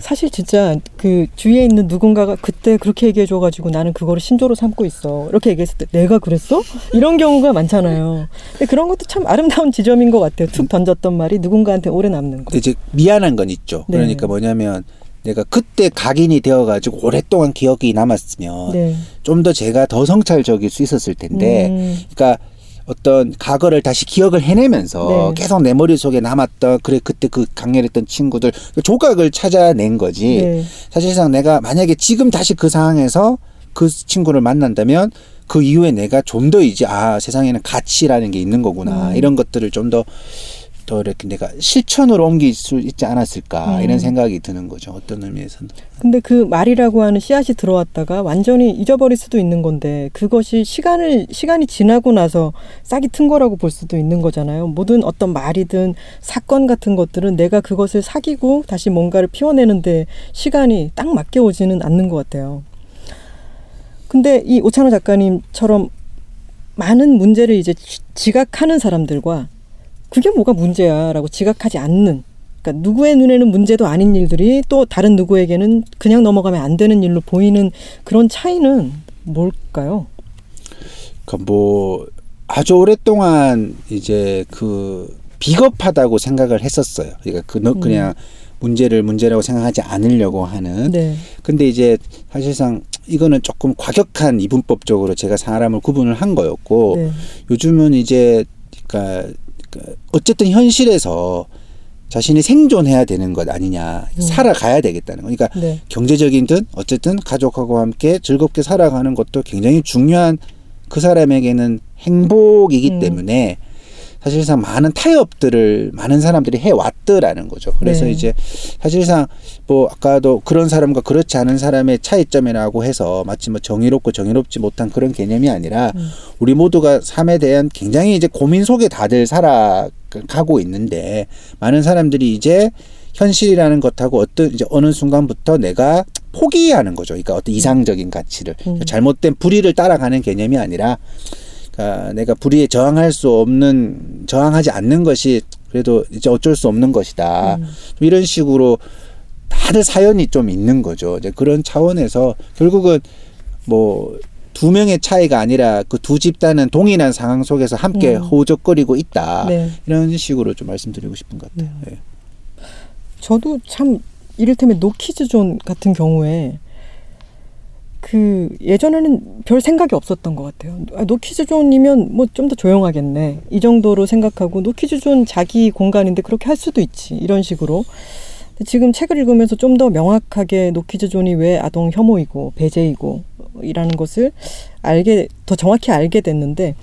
사실 진짜 그 주위에 있는 누군가가 그때 그렇게 얘기해 줘가지고 나는 그거를 신조로 삼고 있어. 이렇게 얘기했을 때 내가 그랬어? 이런 경우가 많잖아요. 근데 그런 것도 참 아름다운 지점인 것 같아요. 툭 던졌던 말이 누군가한테 오래 남는 거. 이제 미안한 건 있죠. 네. 그러니까 뭐냐면 내가 그때 각인이 되어가지고 오랫동안 기억이 남았으면 네. 좀더 제가 더 성찰적일 수 있었을 텐데, 음. 그러니까 어떤 과거를 다시 기억을 해내면서 네. 계속 내 머릿속에 남았던 그래 그때 그 강렬했던 친구들 그 조각을 찾아낸 거지. 네. 사실상 내가 만약에 지금 다시 그 상황에서 그 친구를 만난다면 그 이후에 내가 좀 더 이제 아 세상에는 가치라는 게 있는 거구나 음. 이런 것들을 좀 더 더 이렇게 내가 실천으로 옮길 수 있지 않았을까 음. 이런 생각이 드는 거죠 어떤 의미에서는 근데 그 말이라고 하는 씨앗이 들어왔다가 완전히 잊어버릴 수도 있는 건데 그것이 시간을 시간이 지나고 나서 싹이 튼 거라고 볼 수도 있는 거잖아요. 모든 어떤 말이든 사건 같은 것들은 내가 그것을 사귀고 다시 뭔가를 피워내는데 시간이 딱 맞게 오지는 않는 것 같아요. 근데 이 오찬호 작가님처럼 많은 문제를 이제 지- 지각하는 사람들과 그게 뭐가 문제야라고 지각하지 않는 그러니까 누구의 눈에는 문제도 아닌 일들이 또 다른 누구에게는 그냥 넘어가면 안 되는 일로 보이는 그런 차이는 뭘까요? 그러니까 뭐 아주 오랫동안 이제 그 비겁하다고 생각을 했었어요. 그러니까 그 너- 음. 그냥 문제를 문제라고 생각하지 않으려고 하는. 네. 근데 이제 사실상 이거는 조금 과격한 이분법적으로 제가 사람을 구분을 한 거였고 네. 요즘은 이제 그러니까 그 어쨌든 현실에서 자신이 생존해야 되는 것 아니냐 음. 살아가야 되겠다는 거. 그러니까 네. 경제적인든 어쨌든 가족하고 함께 즐겁게 살아가는 것도 굉장히 중요한 그 사람에게는 행복이기 음. 때문에 사실상 많은 타협들을 많은 사람들이 해왔더라는 거죠. 그래서 네. 이제 사실상 뭐 아까도 그런 사람과 그렇지 않은 사람의 차이점이라고 해서 마치 뭐 정의롭고 정의롭지 못한 그런 개념이 아니라 음. 우리 모두가 삶에 대한 굉장히 이제 고민 속에 다들 살아가고 있는데 많은 사람들이 이제 현실이라는 것하고 어떤 이제 어느 순간부터 내가 포기하는 거죠. 그러니까 어떤 이상적인 가치를 음. 잘못된 불의를 따라가는 개념이 아니라 그러니까 내가 불의에 저항할 수 없는 저항하지 않는 것이 그래도 이제 어쩔 수 없는 것이다. 음. 좀 이런 식으로 다들 사연이 좀 있는 거죠. 이제 그런 차원에서 결국은 뭐 두 명의 차이가 아니라 그 두 집단은 동일한 상황 속에서 함께 음. 허우적거리고 있다. 네. 이런 식으로 좀 말씀드리고 싶은 것 같아요. 네. 예. 저도 참 이를테면 노키즈존 같은 경우에 그 예전에는 별 생각이 없었던 것 같아요. 아, 노키즈존이면 뭐 좀 더 조용하겠네 이 정도로 생각하고 노키즈존 자기 공간인데 그렇게 할 수도 있지 이런 식으로. 근데 지금 책을 읽으면서 좀 더 명확하게 노키즈존이 왜 아동 혐오이고 배제이고 이라는 것을 알게 더 정확히 알게 됐는데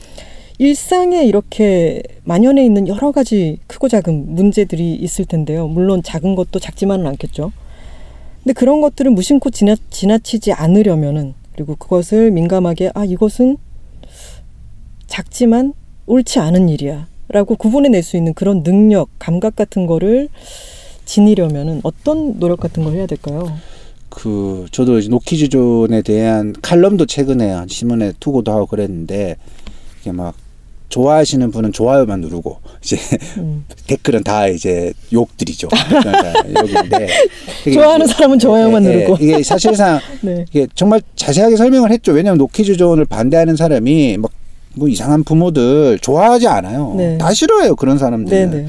일상에 이렇게 만연해 있는 여러 가지 크고 작은 문제들이 있을 텐데요. 물론 작은 것도 작지만은 않겠죠. 근데 그런 것들을 무심코 지나, 지나치지 않으려면은 그리고 그것을 민감하게 아 이것은 작지만 옳지 않은 일이야 라고 구분해낼 수 있는 그런 능력 감각 같은 거를 지니려면은 어떤 노력 같은 걸 해야 될까요? 그 저도 이제 노키즈존에 대한 칼럼도 최근에 한 신문에 투고도 하고 그랬는데 이게 막 좋아하시는 분은 좋아요만 누르고 이제 음. 댓글은 다 이제 욕들이죠. 그러니까 이게 좋아하는 사람은 좋아요만 예, 예, 누르고 이게 사실상 네. 이게 정말 자세하게 설명을 했죠. 왜냐하면 노키즈존을 반대하는 사람이 막 뭐 이상한 부모들 좋아하지 않아요. 네. 다 싫어해요 그런 사람들은. 네네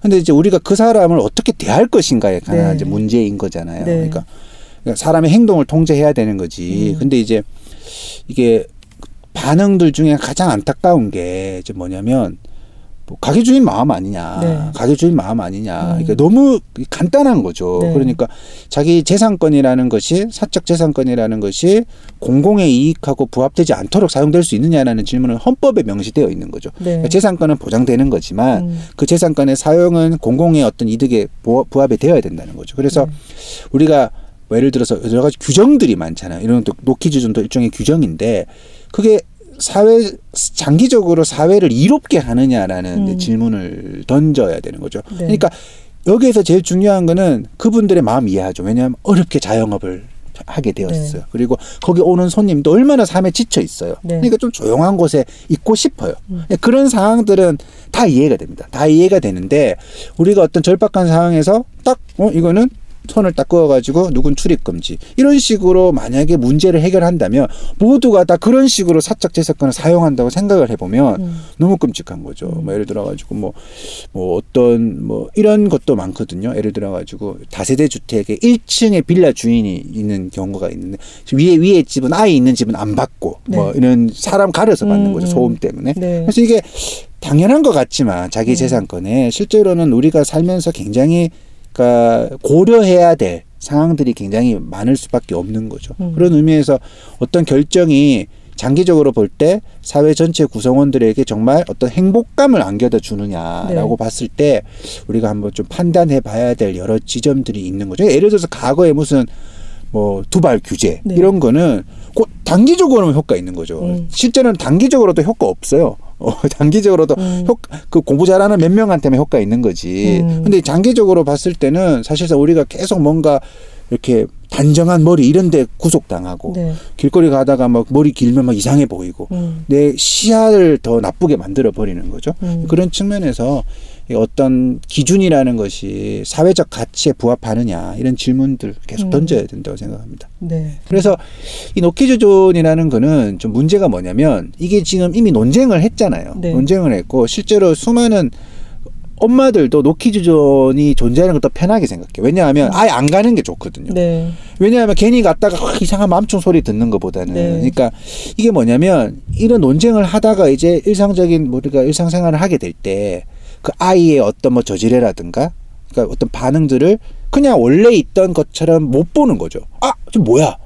근데 이제 우리가 그 사람을 어떻게 대할 것인가에 관한 네. 이제 문제인 거잖아요. 네. 그러니까 사람의 행동을 통제해야 되는 거지. 음. 근데 이제 이게 반응들 중에 가장 안타까운 게 이제 뭐냐면 뭐 가게 주인 마음 아니냐, 네. 가게 주인 마음 아니냐. 음. 그러니까 너무 간단한 거죠. 네. 그러니까 자기 재산권이라는 것이 사적 재산권이라는 것이 공공의 이익하고 부합되지 않도록 사용될 수 있느냐라는 질문은 헌법에 명시되어 있는 거죠. 네. 그러니까 재산권은 보장되는 거지만 음. 그 재산권의 사용은 공공의 어떤 이득에 부- 부합이 되어야 된다는 거죠. 그래서 네. 우리가 뭐 예를 들어서 여러 가지 규정들이 많잖아요. 이런 것도 노키즈존도 일종의 규정인데 그게 사회 장기적으로 사회를 이롭게 하느냐라는 음. 질문을 던져야 되는 거죠. 네. 그러니까 여기에서 제일 중요한 거는 그분들의 마음 이해하죠. 왜냐하면 어렵게 자영업을 하게 되었어요. 네. 그리고 거기 오는 손님도 얼마나 삶에 지쳐 있어요. 네. 그러니까 좀 조용한 곳에 있고 싶어요. 음. 그런 상황들은 다 이해가 됩니다. 다 이해가 되는데 우리가 어떤 절박한 상황에서 딱 어 이거는 손을 딱 그어가지고 누군 출입 금지 이런 식으로 만약에 문제를 해결한다면 모두가 다 그런 식으로 사적 재산권을 사용한다고 생각을 해보면 음. 너무 끔찍한 거죠. 뭐 예를 들어가지고 뭐, 뭐 어떤 뭐 이런 것도 많거든요. 예를 들어가지고 다세대 주택에 1층에 빌라 주인이 있는 경우가 있는데 위에 위에 집은 아이 있는 집은 안 받고 뭐 네. 이런 사람 가려서 받는 음, 거죠. 음. 소음 때문에. 네. 그래서 이게 당연한 것 같지만 자기 음. 재산권에 실제로는 우리가 살면서 굉장히 그러니까 고려해야 될 상황들이 굉장히 많을 수밖에 없는 거죠. 음. 그런 의미에서 어떤 결정이 장기적으로 볼 때 사회 전체 구성원들에게 정말 어떤 행복감을 안겨다 주느냐라고 네. 봤을 때 우리가 한번 좀 판단해 봐야 될 여러 지점들이 있는 거죠. 예를 들어서 과거에 무슨 뭐 두발 규제 네. 이런 거는 꼭 단기적으로는 효과 있는 거죠. 음. 실제는 단기적으로도 효과 없어요. 어, 단기적으로도 음. 효, 그 공부 잘하는 몇 명한테만 효과 있는 거지. 음. 근데 장기적으로 봤을 때는 사실상 우리가 계속 뭔가 이렇게 단정한 머리 이런 데 구속당하고 네. 길거리 가다가 막 머리 길면 막 이상해 보이고 음. 내 시야를 더 나쁘게 만들어 버리는 거죠. 음. 그런 측면에서 이 어떤 기준이라는 것이 사회적 가치에 부합하느냐 이런 질문들 계속 음. 던져야 된다고 생각합니다. 네. 그래서 이 노키즈존이라는 거는 좀 문제가 뭐냐면 이게 지금 이미 논쟁을 했잖아요. 네. 논쟁을 했고 실제로 수많은 엄마들도 노키즈존이 존재하는 걸 더 편하게 생각해요. 왜냐하면 아예 안 가는 게 좋거든요. 네. 왜냐하면 괜히 갔다가 확 이상한 맘충 소리 듣는 것보다는 네. 그러니까 이게 뭐냐면 이런 논쟁을 하다가 이제 일상적인 뭐 우리가 일상생활을 하게 될 때 그 아이의 어떤 뭐 저지레라든가 그러니까 어떤 반응들을 그냥 원래 있던 것처럼 못 보는 거죠. 아, 저 뭐야?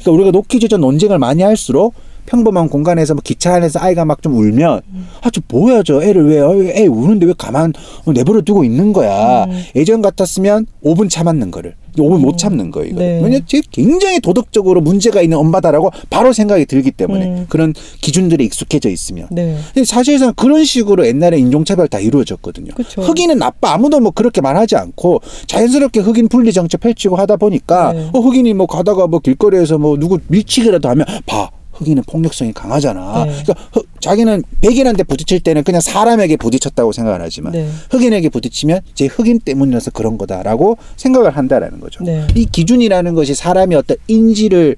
그러니까 우리가 노키즈전 논쟁을 많이 할수록 평범한 공간에서 뭐 기차 안에서 아이가 막 좀 울면 아 저 뭐야 저 애를 왜 어, 애 우는데 왜 가만 어, 내버려 두고 있는 거야 음. 예전 같았으면 5분 참았는 거를 5분 못 참는 거 이거 네. 왜냐 지 굉장히 도덕적으로 문제가 있는 엄마다라고 바로 생각이 들기 때문에 음. 그런 기준들이 익숙해져 있으면 네. 근데 사실상 그런 식으로 옛날에 인종차별 다 이루어졌거든요. 그쵸. 흑인은 나빠 아무도 뭐 그렇게 말하지 않고 자연스럽게 흑인 분리 정책 펼치고 하다 보니까 네. 어, 흑인이 뭐 가다가 뭐 길거리에서 뭐 누구 밀치기라도 하면 봐 흑인은 폭력성이 강하잖아. 네. 그러니까 흑- 자기는 백인한테 부딪힐 때는 그냥 사람에게 부딪혔다고 생각을 하지만 네. 흑인에게 부딪히면 제 흑인 때문이라서 그런 거다라고 생각을 한다라는 거죠. 네. 이 기준이라는 것이 사람이 어떤 인지를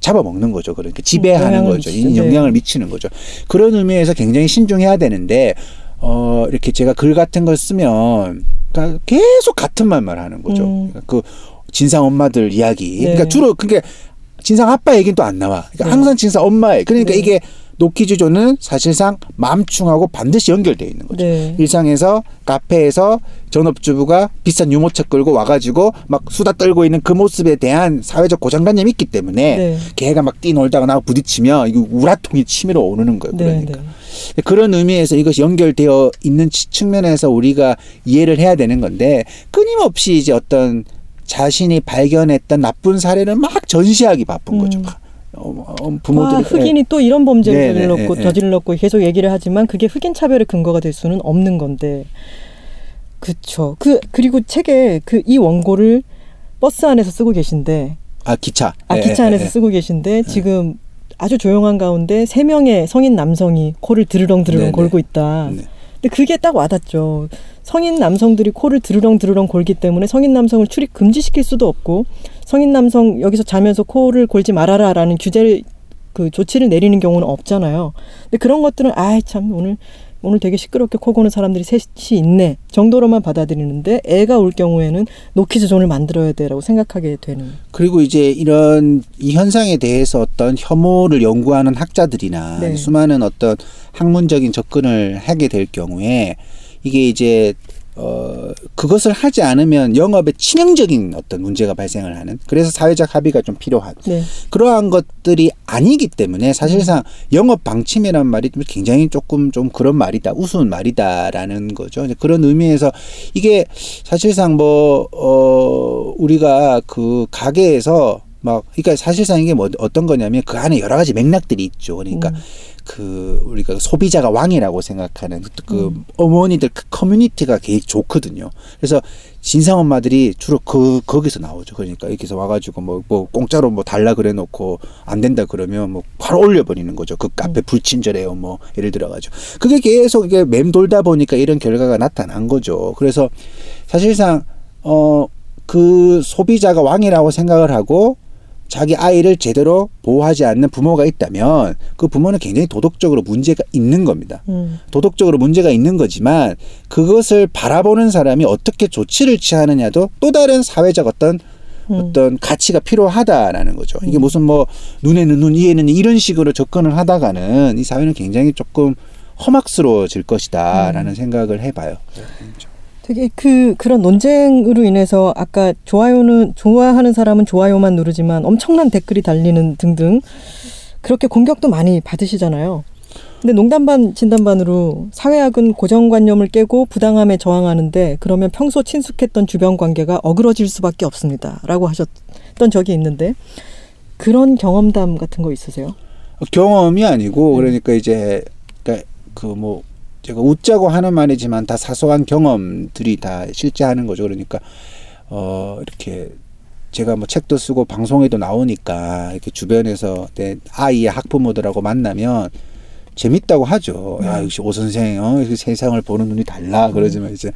잡아먹는 거죠. 그러니까 지배하는 거죠. 이 미치죠. 네. 영향을 미치는 거죠. 그런 의미에서 굉장히 신중해야 되는데 어 이렇게 제가 글 같은 걸 쓰면 그러니까 계속 같은 말만 하는 거죠. 음. 그러니까 그 진상 엄마들 이야기. 네. 그러니까 주로 그게 진상 아빠 얘기는 또 안 나와. 그러니까 네. 항상 진상 엄마의. 그러니까 네. 이게 노키즈존은 사실상 맘충하고 반드시 연결되어 있는 거죠. 네. 일상에서 카페에서 전업주부가 비싼 유모차 끌고 와가지고 막 수다 떨고 있는 그 모습에 대한 사회적 고정관념이 있기 때문에 네. 걔가 막 뛰놀다가 나하고 부딪히면 이거 우라통이 치밀어 오르는 거예요. 네. 그러니까 네. 그런 의미에서 이것이 연결되어 있는 치- 측면에서 우리가 이해를 해야 되는 건데 끊임없이 이제 어떤 자신이 발견했던 나쁜 사례를 막 전시하기 바쁜 음. 거죠. 막 어, 어, 부모들이 아, 흑인이 또 이런 범죄를 네, 네, 저질렀고 네, 네. 저질렀고 계속 얘기를 하지만 그게 흑인 차별의 근거가 될 수는 없는 건데. 그쵸. 그 그리고 책에 그 이 원고를 버스 안에서 쓰고 계신데 아 기차 아 예, 기차 예, 안에서 예. 쓰고 계신데 지금 아주 조용한 가운데 세 명의 성인 남성이 코를 드르렁 드르렁 네, 네. 골고 있다. 네. 근데 그게 딱 와닿죠. 성인 남성들이 코를 드르렁 드르렁 골기 때문에 성인 남성을 출입 금지시킬 수도 없고 성인 남성 여기서 자면서 코를 골지 말아라라는 규제를 그 조치를 내리는 경우는 없잖아요. 근데 그런 것들은 아이 참 오늘 오늘 되게 시끄럽게 코 고는 사람들이 셋이 있네 정도로만 받아들이는데 애가 올 경우에는 노키즈 존을 만들어야 돼라고 생각하게 되는. 그리고 이제 이런 이 현상에 대해서 어떤 혐오를 연구하는 학자들이나 네. 수많은 어떤 학문적인 접근을 하게 될 경우에 이게 이제 어 그것을 하지 않으면 영업에 치명적인 어떤 문제가 발생을 하는 그래서 사회적 합의가 좀 필요한 네. 그러한 것들이 아니기 때문에 사실상 영업 방침이란 말이 좀 굉장히 조금 좀 그런 말이다 우스운 말이다라는 거죠 그런 의미에서 이게 사실상 뭐 어 우리가 그 가게에서 막 그러니까 사실상 이게 뭐 어떤 거냐면 그 안에 여러 가지 맥락들이 있죠 그러니까 음. 그 우리가 소비자가 왕이라고 생각하는 그- 그 음. 어머니들 그 커뮤니티가 되게 좋거든요. 그래서 진상 엄마들이 주로 그 거기서 나오죠. 그러니까 여기서 와가지고 뭐 뭐 공짜로 뭐 달라 그래놓고 안 된다 그러면 뭐 바로 올려버리는 거죠. 그 카페 음. 불친절해요. 뭐 예를 들어가지고 그게 계속 이게 맴돌다 보니까 이런 결과가 나타난 거죠. 그래서 사실상 어 그 소비자가 왕이라고 생각을 하고 자기 아이를 제대로 보호하지 않는 부모가 있다면 그 부모는 굉장히 도덕적으로 문제가 있는 겁니다. 음. 도덕적으로 문제가 있는 거지만 그것을 바라보는 사람이 어떻게 조치를 취하느냐도 또 다른 사회적 어떤 음. 어떤 가치가 필요하다라는 거죠. 이게 음. 무슨 뭐 눈에는 눈, 이에는 이 이런 식으로 접근을 하다가는 이 사회는 굉장히 조금 험악스러워질 것이다라는 음. 생각을 해봐요. 되게 그 그런 논쟁으로 인해서 아까 좋아요는 좋아하는 사람은 좋아요만 누르지만 엄청난 댓글이 달리는 등등 그렇게 공격도 많이 받으시잖아요. 근데 농담 반 진담 반으로 사회학은 고정관념을 깨고 부당함에 저항하는데 그러면 평소 친숙했던 주변 관계가 어그러질 수밖에 없습니다라고 하셨던 적이 있는데 그런 경험담 같은 거 있으세요? 경험이 아니고 음. 그러니까 이제 그러니까 그뭐 제가 웃자고 하는 말이지만 다 사소한 경험들이 다 실제 하는 거죠. 그러니까 어 이렇게 제가 뭐 책도 쓰고 방송에도 나오니까 이렇게 주변에서 내 아이의 학부모들하고 만나면 재밌다고 하죠. 야, 음. 역시 오 선생, 어, 세상을 보는 눈이 달라. 그러지만 이제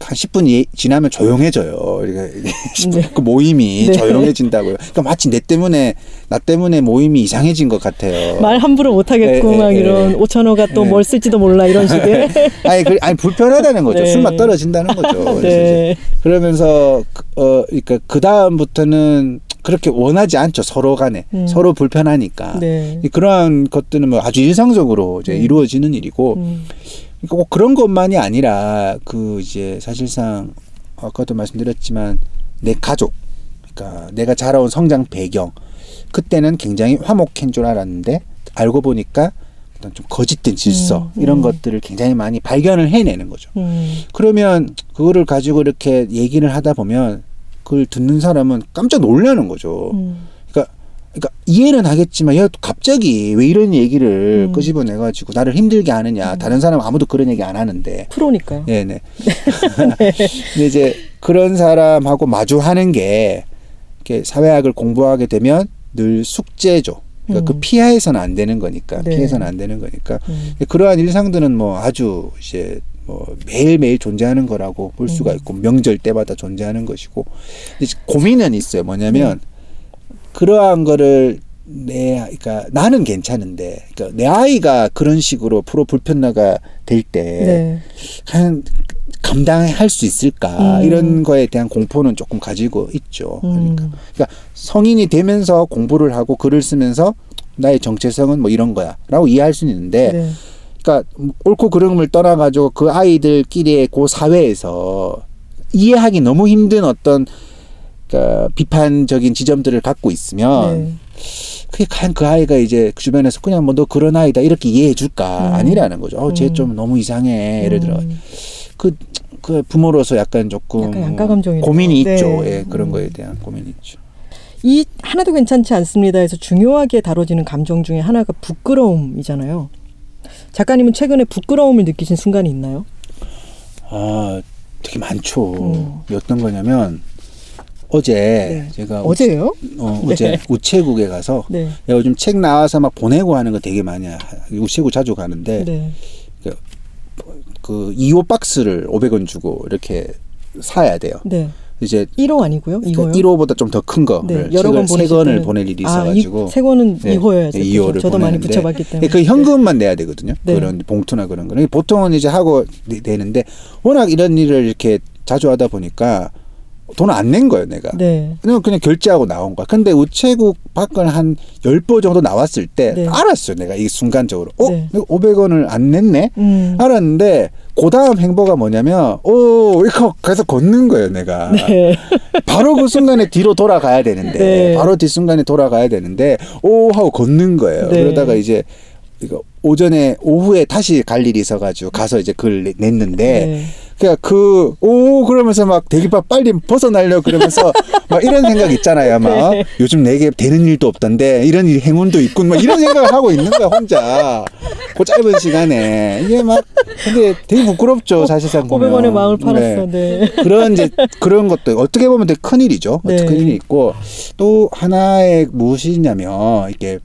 한 10분 이, 지나면 조용해져요. 이게 네. 그 모임이 네. 조용해진다고요. 그러니까 마치 내 때문에 나 때문에 모임이 이상해진 것 같아요. 말 함부로 못 하겠고 예, 예, 막 예. 이런 오천호가 또 예. 뭘 쓸지도 몰라 이런 식의 아니, 그, 아니 불편하다는 거죠. 네. 술맛 떨어진다는 거죠. 그래서 네. 그러면서 그- 어 그러니까 그 다음부터는 그렇게 원하지 않죠. 서로 간에 음. 서로 불편하니까. 네. 이 그러한 것들은 뭐 아주 일상적으로 이제 음. 이루어지는 일이고 음. 그러니까 꼭 그런 것만이 아니라 그 이제 사실상 아까도 말씀드렸지만 내 가족 그러니까 내가 자라온 성장 배경 그때는 굉장히 화목한 줄 알았는데 알고 보니까 어떤 좀 거짓된 질서 음, 이런 음. 것들을 굉장히 많이 발견을 해내는 거죠. 음. 그러면 그거를 가지고 이렇게 얘기를 하다 보면 그걸 듣는 사람은 깜짝 놀라는 거죠. 음. 그러니까, 그러니까 이해는 하겠지만 얘 갑자기 왜 이런 얘기를 음. 끄집어내 가지고 나를 힘들게 하느냐. 다른 사람 아무도 그런 얘기 안 하는데. 프로니까요. 네네. 근데 이제 그런 사람하고 마주하는 게 이렇게 사회학을 공부하게 되면 늘 숙제죠. 그러니까 음. 그 피해서는 안 되는 거니까 네. 피해서는 안 되는 거니까 음. 그러한 일상들은 뭐 아주 이제 뭐 매일매일 존재하는 거라고 볼 수가 음. 있고 명절 때마다 존재하는 것이고 고민은 있어요. 뭐냐면 음. 그러한 거를 내 그러니까 나는 괜찮은데 그러니까 내 아이가 그런 식으로 프로 불편나가 될때 네. 과연 감당할 수 있을까 음. 이런 거에 대한 공포는 조금 가지고 있죠. 그러니까 음. 그러니까 성인이 되면서 공부를 하고 글을 쓰면서 나의 정체성은 뭐 이런 거야라고 이해할 수는 있는데 네. 그러니까 옳고 그름을 떠나가지고 그 아이들끼리의 그 사회에서 이해하기 너무 힘든 어떤 그러니까 비판적인 지점들을 갖고 있으면 네. 그게 과연 그 아이가 이제 그 주변에서 그냥 뭐 너 그런 아이다 이렇게 이해해 줄까 음. 아니라는 거죠. 어, 음. 쟤좀 너무 이상해. 예를 들어 음. 그, 그 부모로서 약간 조금 약간. 고민이 네. 있죠. 예, 그런 음. 거에 대한 고민이 있죠. 이 하나도 괜찮지 않습니다. 해서 중요하게 다뤄지는 감정 중에 하나가 부끄러움이잖아요. 작가님은 최근에 부끄러움을 느끼신 순간이 있나요? 아, 되게 많죠. 음. 어떤 거냐면 어제 네. 제가 어제요? 우체, 어, 어제 네. 우체국에 가서 네. 요즘 책 나와서 막 보내고 하는 거 되게 많이 하- 우체국 자주 가는데 네. 그 2호 박스를 500원 주고 이렇게 사야 돼요. 네. 이제 1호 아니고요? 2호요? 1호보다 좀 더 큰 거를 네, 여러 번세 보내실 건을 때는 보낼 일이 아, 있어 가지고 이, 세 권은 네. 2호여야죠. 네, 2호를 저도 많이 보내는데 붙여 봤기 때문에. 그 현금만 내야 되거든요. 네. 그런 봉투나 그런 거는 보통은 이제 하고 내- 내는데 워낙 이런 일을 이렇게 자주 하다 보니까 돈을 안낸 거예요, 내가. 네. 그냥 그냥 결제하고 나온 거야. 근데 우체국 밖을 한 10보 정도 나왔을 때 네. 알았어요. 내가 이 순간적으로. 어? 네. 내가 500원을 안 냈네? 음. 알았는데 그 다음 행보가 뭐냐면 오 이거 계속 걷는 거예요 내가 네. 바로 그 순간에 뒤로 돌아가야 되는데 네. 바로 뒤 순간에 돌아가야 되는데 오 하고 걷는 거예요 네. 그러다가 이제 이거 오전에 오후에 다시 갈 일이 있어가지고 가서 이제 내- 냈는데 네. 그러니까 그 오 그러면서 막 대기밥 빨리 벗어나려 그러면서 막 이런 생각 있잖아요 막 네. 요즘 내게 되는 일도 없던데 이런 일 행운도 있군 막 이런 생각을 하고 있는 거야 혼자 그 짧은 시간에 이게 막 근데 되게 부끄럽죠 사실상 보면 500원에 마음을 팔았어. 네. 그런 이제 그런 것도 어떻게 보면 되게 큰 일이죠. 네. 큰 일이 있고 또 하나의 무엇이냐면 이게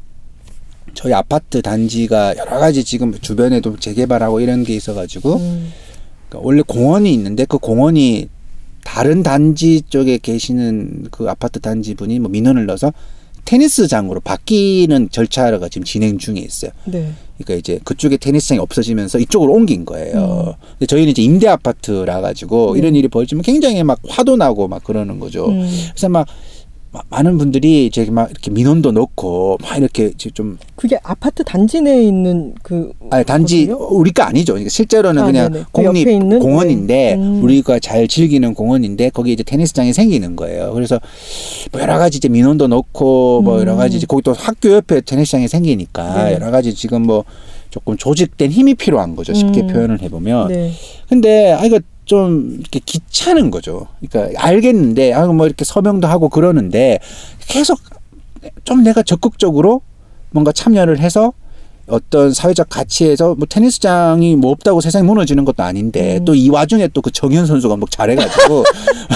저희 아파트 단지가 여러 가지 지금 주변에도 재개발하고 이런 게 있어가지고 음. 그러니까 원래 공원이 있는데 그 공원이 다른 단지 쪽에 계시는 그 아파트 단지 분이 뭐 민원을 넣어서 테니스장으로 바뀌는 절차가 지금 진행 중에 있어요. 네. 그러니까 이제 그쪽에 테니스장이 없어지면서 이쪽으로 옮긴 거예요. 음. 근데 저희는 이제 임대 아파트라 가지고 네. 이런 일이 벌어지면 굉장히 막 화도 나고 막 그러는 거죠. 음. 그래서 막 마- 많은 분들이 이제 막 이렇게 민원도 넣고 막 이렇게 좀 그게 아파트 단지 내에 있는 그 아니 단지 거든요? 우리가 아니죠. 실제로는 아, 그냥 네네. 그 공립 있는? 공원인데 네. 음. 우리가 잘 즐기는 공원인데 거기 이제 테니스장이 생기는 거예요. 그래서 뭐 여러 가지 이제 민원도 넣고 뭐 여러 음. 가지 이제 거기 또 학교 옆에 테니스장이 생기니까 네. 여러 가지 지금 뭐 조금 조직된 힘이 필요한 거죠. 쉽게 음. 표현을 해보면. 네. 근데 아 이거 좀 이렇게 귀찮은 거죠. 그러니까 알겠는데 아뭐 이렇게 서명도 하고 그러는데 계속 좀 내가 적극적으로 뭔가 참여를 해서 어떤 사회적 가치에서 뭐 테니스장이 뭐 없다고 세상이 무너지는 것도 아닌데 음. 또이 와중에 또 그 정현 선수가 막 잘해가지고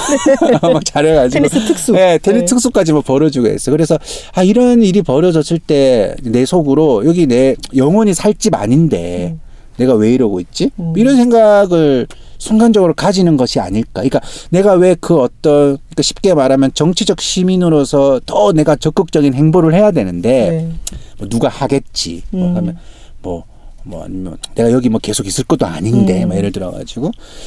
막 잘해가지고 테니스 특수. 네, 테니스 네. 특수까지 뭐 벌어지고 했어. 그래서 아 이런 일이 벌어졌을 때 내 속으로 여기 내 영원히 살집 아닌데 음. 내가 왜 이러고 있지? 음. 이런 생각을 순간적으로 가지는 것이 아닐까. 그러니까 내가 왜 그 어떤 그러니까 쉽게 말하면 정치적 시민으로서 더 내가 적극적인 행보를 해야 되는데 네. 뭐 누가 하겠지. 뭐 음. 하면 뭐. 뭐 아니면 내가 여기 뭐 계속 있을 것도 아닌데 음. 뭐 예를 들어 가지고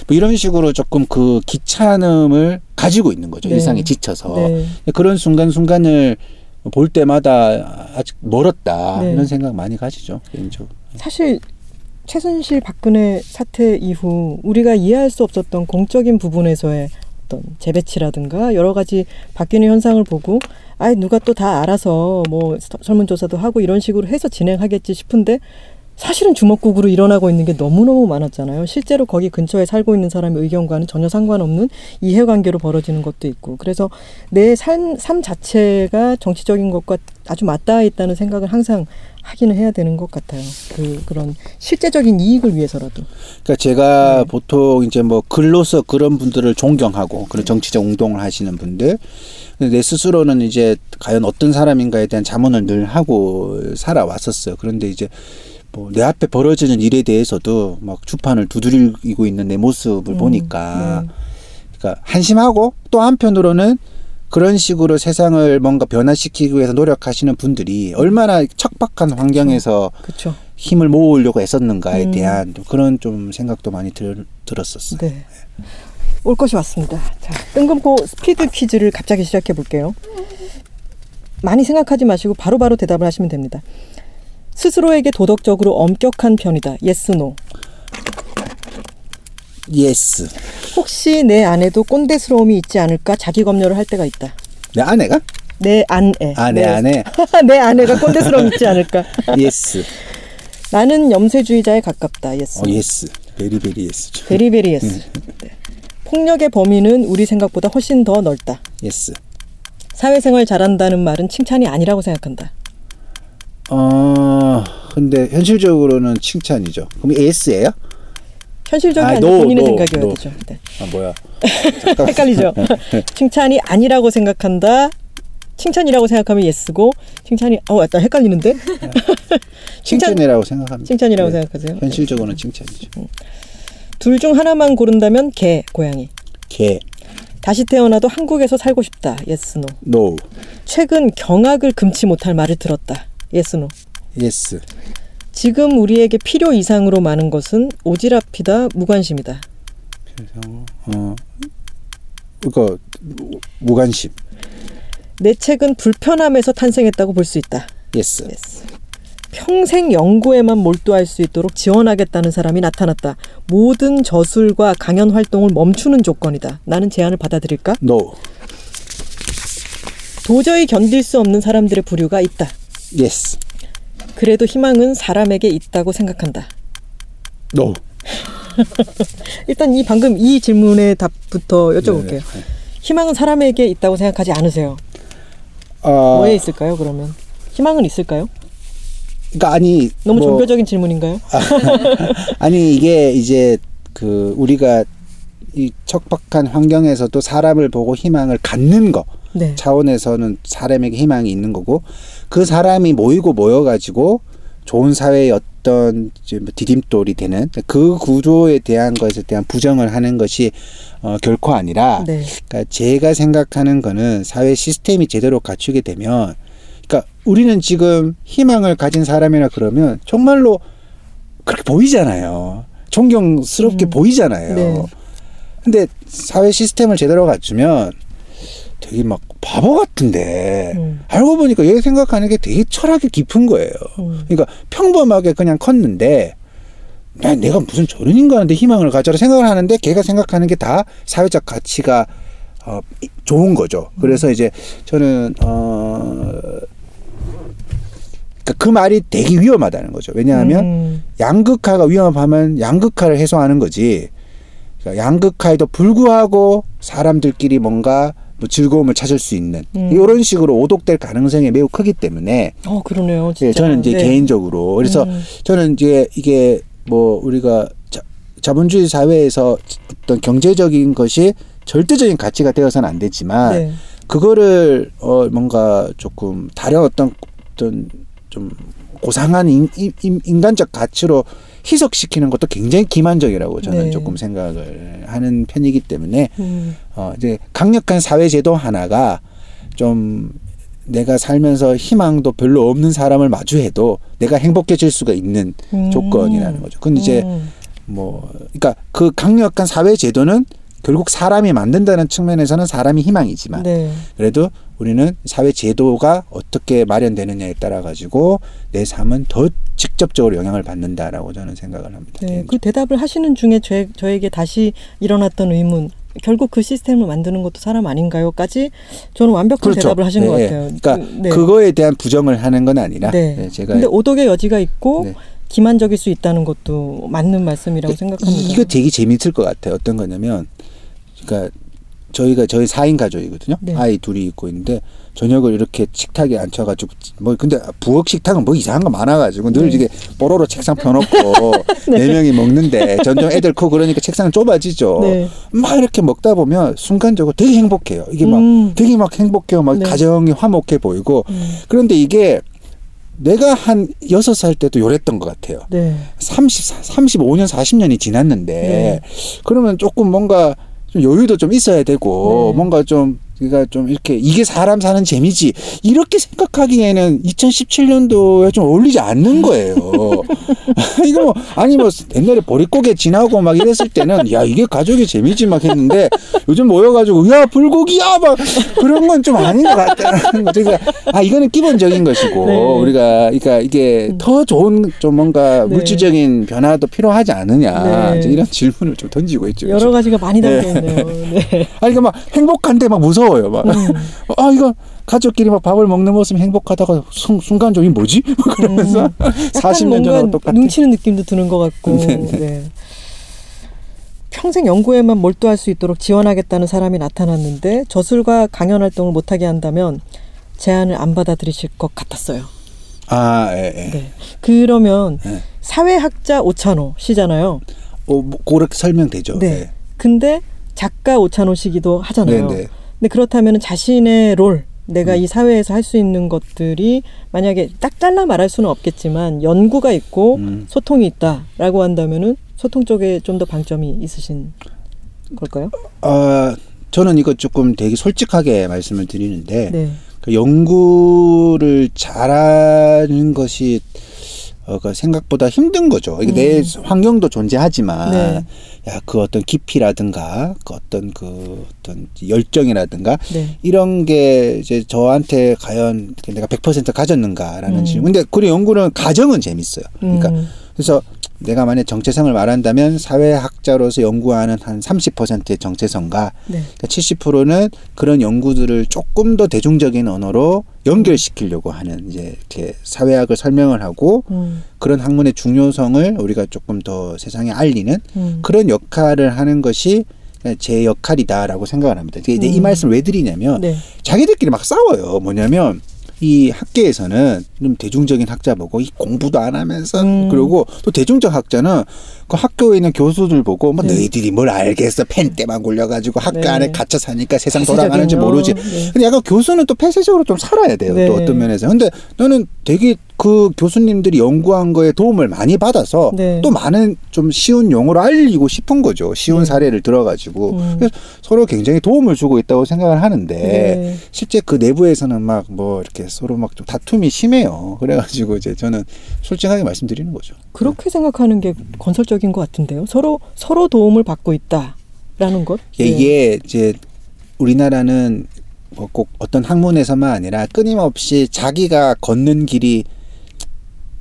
뭐 이런 식으로 조금 그 귀찮음을 가지고 있는 거죠 네. 일상에 지쳐서 네. 그런 순간 순간을 볼 때마다 아직 멀었다 네. 이런 생각 많이 가지죠 개인적으로 사실 최순실 박근혜 사태 이후 우리가 이해할 수 없었던 공적인 부분에서의 어떤 재배치라든가 여러 가지 바뀌는 현상을 보고 아이 누가 또 다 알아서 뭐 서- 설문조사도 하고 이런 식으로 해서 진행하겠지 싶은데 사실은 주먹국으로 일어나고 있는 게 너무너무 많았잖아요. 실제로 거기 근처에 살고 있는 사람의 의견과는 전혀 상관없는 이해관계로 벌어지는 것도 있고. 그래서 내 삶, 삶 자체가 정치적인 것과 아주 맞닿아 있다는 생각을 항상 하기는 해야 되는 것 같아요. 그, 그런 실제적인 이익을 위해서라도. 그러니까 제가 네. 보통 이제 뭐 글로서 그런 분들을 존경하고 그런 정치적 운동을 하시는 분들 내 스스로는 이제 과연 어떤 사람인가에 대한 자문을 늘 하고 살아왔었어요. 그런데 이제 뭐 내 앞에 벌어지는 일에 대해서도 막 주판을 두드리고 있는 내 모습을 음, 보니까 네. 그러니까 한심하고 또 한편으로는 그런 식으로 세상을 뭔가 변화시키기 위해서 노력하시는 분들이 얼마나 척박한 환경에서 그렇죠. 힘을 모으려고 애썼는가에 음. 대한 좀 그런 좀 생각도 많이 들, 들었었어요. 네. 올 것이 왔습니다. 자, 뜬금포 스피드 퀴즈를 갑자기 시작해 볼게요. 많이 생각하지 마시고 바로바로 대답을 하시면 됩니다. 스스로에게 도덕적으로 엄격한 편이다. Yes No. Yes. 혹시 내 안에도 꼰대스러움이 있지 않을까 자기 검열을 할 때가 있다. 내 아내가? 내 안에. 아, 내 안에? 내 아내가 꼰대스러움 있지 않을까. Yes. 나는 염세주의자에 가깝다. Yes. 어, Yes. Very very yes. Very very yes. 네. 폭력의 범위는 우리 생각보다 훨씬 더 넓다. Yes. 사회생활 잘한다는 말은 칭찬이 아니라고 생각한다. 어, 근데 현실적으로는 칭찬이죠. 그럼 예스예요? 현실적이 아, no, 본인의 no, 생각이어야 no. 되죠. 네. 아, 뭐야. 헷갈리죠. 칭찬이 아니라고 생각한다. 칭찬이라고 생각하면 예스고 칭찬이 어 약간 헷갈리는데 칭찬 칭찬이라고 생각합니다. 칭찬이라고 네. 생각하세요? 현실적으로는 칭찬이죠. 둘중 하나만 고른다면 개, 고양이. 개. 다시 태어나도 한국에서 살고 싶다. Yes No. No. 최근 경악을 금치 못할 말을 들었다. Yes No. Yes. 지금 우리에게 필요 이상으로 많은 것은 오지랖이다. 무관심이다. 어. 이거 무관심. 내 책은 불편함에서 탄생했다고 볼 수 있다. Yes. Yes. 평생 연구에만 몰두할 수 있도록 지원하겠다는 사람이 나타났다. 모든 저술과 강연 활동을 멈추는 조건이다. 나는 제안을 받아들일까? No. 도저히 견딜 수 없는 사람들의 부류가 있다. Yes. 그래도 희망은 사람에게 있다고 생각한다. No. 일단 이 방금 이 질문의 답부터 여쭤볼게요. 네. 희망은 사람에게 있다고 생각하지 않으세요? 어, 뭐에 있을까요? 그러면 희망은 있을까요? 그러니까 아니 너무 뭐, 종교적인 질문인가요? 아니 이게 이제 그 우리가 이 척박한 환경에서도 사람을 보고 희망을 갖는 거 네. 차원에서는 사람에게 희망이 있는 거고 그 사람이 모이고 모여가지고 좋은 사회의 어떤 뭐 디딤돌이 되는 그 구조에 대한 것에 대한 부정을 하는 것이 어, 결코 아니라 네. 그러니까 제가 생각하는 거는 사회 시스템이 제대로 갖추게 되면 그러니까 우리는 지금 희망을 가진 사람이라 그러면 정말로 그렇게 보이잖아요. 존경스럽게 음. 보이잖아요. 네. 근데 사회 시스템을 제대로 갖추면 되게 막 바보 같은데 음. 알고 보니까 얘 생각하는 게 되게 철학이 깊은 거예요. 음. 그러니까 평범하게 그냥 컸는데 나 내가 무슨 저런 인간한테 희망을 가져라 생각을 하는데 걔가 생각하는 게 다 사회적 가치가 어 이- 좋은 거죠. 그래서 이제 저는 어. 그러니까 그 말이 되게 위험하다는 거죠. 왜냐하면 음. 양극화가 위험하면 양극화를 해소하는 거지. 그러니까 양극화에도 불구하고 사람들끼리 뭔가 뭐 즐거움을 찾을 수 있는 음. 이런 식으로 오독될 가능성이 매우 크기 때문에 어 그러네요. 진짜. 예, 저는 이제 네. 개인적으로 그래서 음. 저는 이제 이게 뭐 우리가 자, 자본주의 사회에서 어떤 경제적인 것이 절대적인 가치가 되어서는 안 되지만 네. 그거를 어 뭔가 조금 다른 어떤 어떤 좀 고상한 인, 인, 인간적 가치로 희석시키는 것도 굉장히 기만적이라고 저는 네. 조금 생각을 하는 편이기 때문에 음. 어 이제 강력한 사회 제도 하나가 좀 내가 살면서 희망도 별로 없는 사람을 마주해도 내가 행복해질 수가 있는 음. 조건이라는 거죠. 근데 이제 음. 뭐 그러니까 그 강력한 사회 제도는 결국 사람이 만든다는 측면에서는 사람이 희망이지만 네. 그래도 우리는 사회 제도가 어떻게 마련되느냐에 따라 가지고 내 삶은 더 직접적으로 영향을 받는다라고 저는 생각을 합니다. 네, 개인적으로. 그 대답을 하시는 중에 저, 저에게 다시 일어났던 의문. 결국 그 시스템을 만드는 것도 사람 아닌가요?까지 저는 완벽한 대답을 하신 것 네, 같아요. 그러니까 그, 네. 그거에 대한 부정을 하는 건 아니라 네. 네, 제가 근데 오독의 여지가 있고 네. 기만적일 수 있다는 것도 맞는 말씀이라고 생각합니다. 이거 되게 재미있을 것 같아요. 어떤 거냐면, 그러니까 저희가 저희 4인 가족이거든요. 네. 아이 둘이 있고 있는데 저녁을 이렇게 식탁에 앉혀가지고 뭐 근데 부엌 식탁은 뭐 이상한 거 많아가지고 늘 네. 이게 뽀로로 책상 펴놓고 네. 명이 먹는데 점점 애들 크고 그러니까 책상은 좁아지죠. 네. 막 이렇게 먹다 보면 순간적으로 되게 행복해요. 이게 막 음. 되게 막 행복해요. 막 네. 가정이 화목해 보이고 음. 그런데 이게 내가 한 여섯 살 때도 요랬던 것 같아요. 네. 30, 35년, 40년이 지났는데, 네. 그러면 조금 뭔가 좀 여유도 좀 있어야 되고, 네. 뭔가 좀, 그러니까 좀 이렇게 이게 사람 사는 재미지, 이렇게 생각하기에는 2017년도에 좀 어울리지 않는 거예요. 이거 뭐, 아니 뭐, 옛날에 보릿고개 지나고 막 이랬을 때는, 야, 이게 가족의 재미지 막 했는데, 요즘 모여가지고, 야, 불고기야! 막, 그런 건 좀 아닌 것 같다는 거죠. 그러니까, 아, 이거는 기본적인 것이고, 네. 우리가, 그러니까 이게 더 좋은 좀 뭔가 네. 물질적인 변화도 필요하지 않느냐. 네. 이런 질문을 좀 던지고 있죠. 여러 요즘. 가지가 많이 담겨 있네요. 네. 아니, 그러니까 막 행복한데 막 무서워 요. 막. 음. 아, 이거 가족끼리 막 밥을 먹는 모습 행복하다가 순, 순간적으로 이 뭐지? 막 그러면서 음. 약간 40년 뭔가 전하고 똑같아. 눈치는 느낌도 드는 것 같고. 네, 네. 네. 평생 연구에만 몰두할 수 있도록 지원하겠다는 사람이 나타났는데 저술과 강연 활동을 못하게 한다면 제안을 안 받아들이실 것 같았어요. 아, 예, 예. 네. 그러면 네. 사회학자 오찬호 씨잖아요. 어, 뭐, 그렇게 설명되죠. 네. 근데 작가 오찬호 씨기도 하잖아요. 네, 네. 근데 그렇다면 자신의 롤, 내가 음. 이 사회에서 할 수 있는 것들이 만약에 딱 잘라 말할 수는 없겠지만 연구가 있고 음. 소통이 있다라고 한다면은 소통 쪽에 좀 더 방점이 있으신 걸까요? 어, 저는 이거 조금 되게 솔직하게 말씀을 드리는데 네. 그 연구를 잘하는 것이 어, 그 생각보다 힘든 거죠. 이게 내 환경도 존재하지만 음. 네. 야그 어떤 깊이라든가 그 어떤 그 어떤 열정이라든가 네. 이런 게 이제 저한테 과연 내가 100% 가졌는가라는 음. 질문. 근데 그 연구는 가정은 재밌어요. 그러니까 음. 그래서 내가 만약 정체성을 말한다면 사회학자로서 연구하는 한 30%의 정체성과 네. 그러니까 70%는 그런 연구들을 조금 더 대중적인 언어로 연결시키려고 하는 이제 이렇게 사회학을 설명을 하고 음. 그런 학문의 중요성을 우리가 조금 더 세상에 알리는 음. 그런 역할을 하는 것이 제 역할이다라고 생각을 합니다. 이제 이 음. 말씀을 왜 드리냐면 네. 자기들끼리 막 싸워요. 뭐냐면 이 학계에서는 좀 대중적인 학자 보고 이 공부도 안 하면서 음. 그리고 또 대중적 학자는 그 학교에 있는 교수들 보고 뭐 네. 너희들이 뭘 알겠어 펜 때만 굴려가지고 학교 네. 안에 갇혀 사니까 세상. 돌아가는지 모르지. 네. 근데 약간 교수는 또 폐쇄적으로 좀 살아야 돼요. 네. 또 어떤 면에서. 근데 너는 되게 그 교수님들이 연구한 거에 도움을 많이 받아서 네. 또 많은 좀 쉬운 용어로 알리고 싶은 거죠. 쉬운 네. 사례를 들어가지고. 음. 그래서 서로 굉장히 도움을 주고 있다고 생각을 하는데 네. 실제 그 내부에서는 막 뭐 이렇게 서로 막 좀 다툼이 심해요. 그래가지고 이제 저는 솔직하게 말씀드리는 거죠. 그렇게 생각하는 게 건설적 인 것 같은데요. 서로 서로 도움을 받고 있다라는 것. 예, 네. 이게 이제 우리나라는 뭐꼭 어떤 학문에서만 아니라 끊임없이 자기가 걷는 길이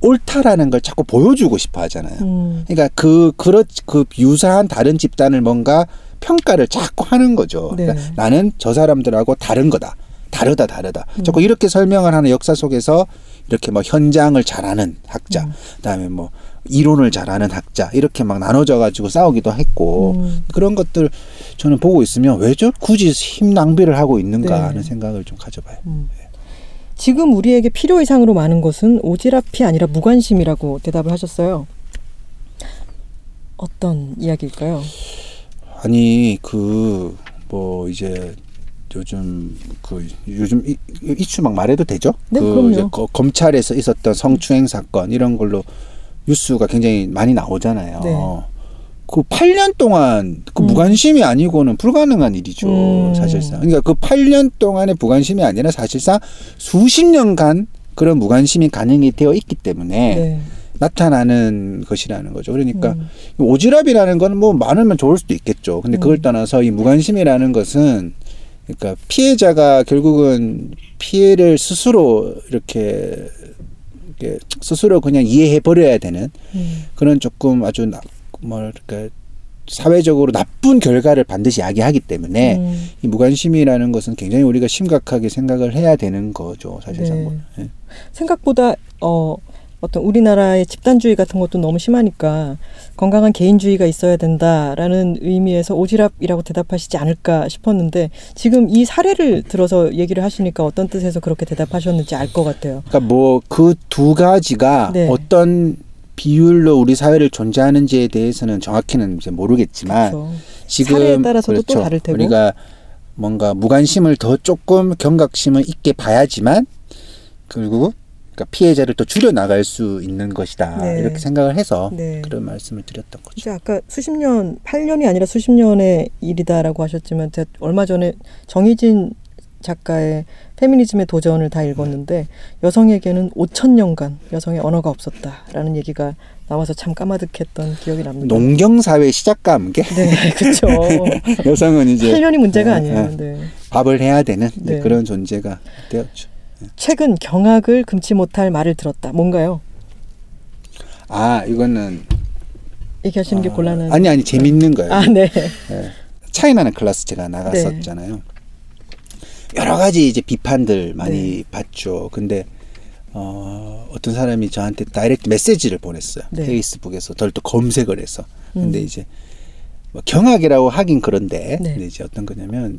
옳다라는 걸 자꾸 보여주고 싶어 하잖아요. 음. 그러니까 그 그렇 그 유사한 다른 집단을 뭔가 평가를 자꾸 하는 거죠. 네. 그러니까 나는 저 사람들하고 다른 거다. 다르다 다르다. 음. 자꾸 이렇게 설명을 하는 역사 속에서 이렇게 뭐 현장을 잘하는 학자, 음. 그다음에 뭐 이론을 잘하는 학자 이렇게 막 나눠져 가지고 싸우기도 했고 음. 그런 것들 저는 보고 있으면 왜 저 굳이 힘 낭비를 하고 있는가 네. 하는 생각을 좀 가져봐요. 음. 지금 우리에게 필요 이상으로 많은 것은 오지랖이 아니라 무관심이라고 대답을 하셨어요. 어떤 이야기일까요? 아니 그 뭐 이제 요즘 그 요즘 이, 이슈 막 말해도 되죠? 네, 그 그럼요. 검찰에서 있었던 성추행 사건 이런 걸로 뉴스가 굉장히 많이 나오잖아요. 네. 그 8년 동안 그 음. 무관심이 아니고는 불가능한 일이죠. 음. 사실상. 그러니까 그 8년 동안의 무관심이 아니라 사실상 수십 년간 그런 무관심이 가능이 되어 있기 때문에 네. 나타나는 것이라는 거죠. 그러니까 음. 오지랖이라는 건 뭐 많으면 좋을 수도 있겠죠. 근데 그걸 음. 떠나서 이 무관심이라는 것은 그러니까 피해자가 결국은 피해를 스스로 이렇게, 이렇게 스스로 그냥 이해해 버려야 되는 음. 그런 조금 아주 나, 뭐랄까 사회적으로 나쁜 결과를 반드시 야기하기 때문에 음. 이 무관심이라는 것은 굉장히 우리가 심각하게 생각을 해야 되는 거죠. 사실상. 네. 뭐. 예. 생각보다 어 어떤 우리나라의 집단주의 같은 것도 너무 심하니까 건강한 개인주의가 있어야 된다라는 의미에서 오지랖이라고 대답하시지 않을까 싶었는데 지금 이 사례를 들어서 얘기를 하시니까 어떤 뜻에서 그렇게 대답하셨는지 알 것 같아요. 그러니까 뭐 그 두 가지가 네. 어떤 비율로 우리 사회를 존재하는지에 대해서는 정확히는 이제 모르겠지만 그렇죠. 지금 사례에 따라서도 또 그렇죠. 다를 테고. 우리가 뭔가 무관심을 더 조금 경각심을 있게 봐야지만 그리고 그러니까 피해자를 더 줄여 나갈 수 있는 것이다 네. 이렇게 생각을 해서 네. 그런 말씀을 드렸던 거죠. 이제 아까 수십 년, 8년이 아니라 수십 년의 일이다라고 하셨지만 제가 얼마 전에 정희진 작가의 페미니즘의 도전을 다 읽었는데 여성에게는 5천 년간 여성의 언어가 없었다라는 얘기가 나와서 참 까마득했던 기억이 납니다. 농경 사회 시작과 함께 네, 그렇죠. 여성은 이제 8년이 문제가 어, 아니에요. 어, 네. 밥을 해야 되는 이제 네. 그런 존재가 되었죠. 최근 경악을 금치 못할 말을 들었다. 뭔가요? 아 이거는 얘기하시는 게 아, 곤란한. 아니 아니 재밌는 거예요. 아, 네. 예. 차이나는 클래스 제가 나갔었잖아요. 여러 가지 이제 비판들 많이 네. 받죠. 근데 어, 어떤 사람이 저한테 다이렉트 메시지를 보냈어요. 네. 페이스북에서 저를 또 검색을 해서. 근데 음. 이제 뭐 경악이라고 하긴 그런데 네. 근데 이제 어떤 거냐면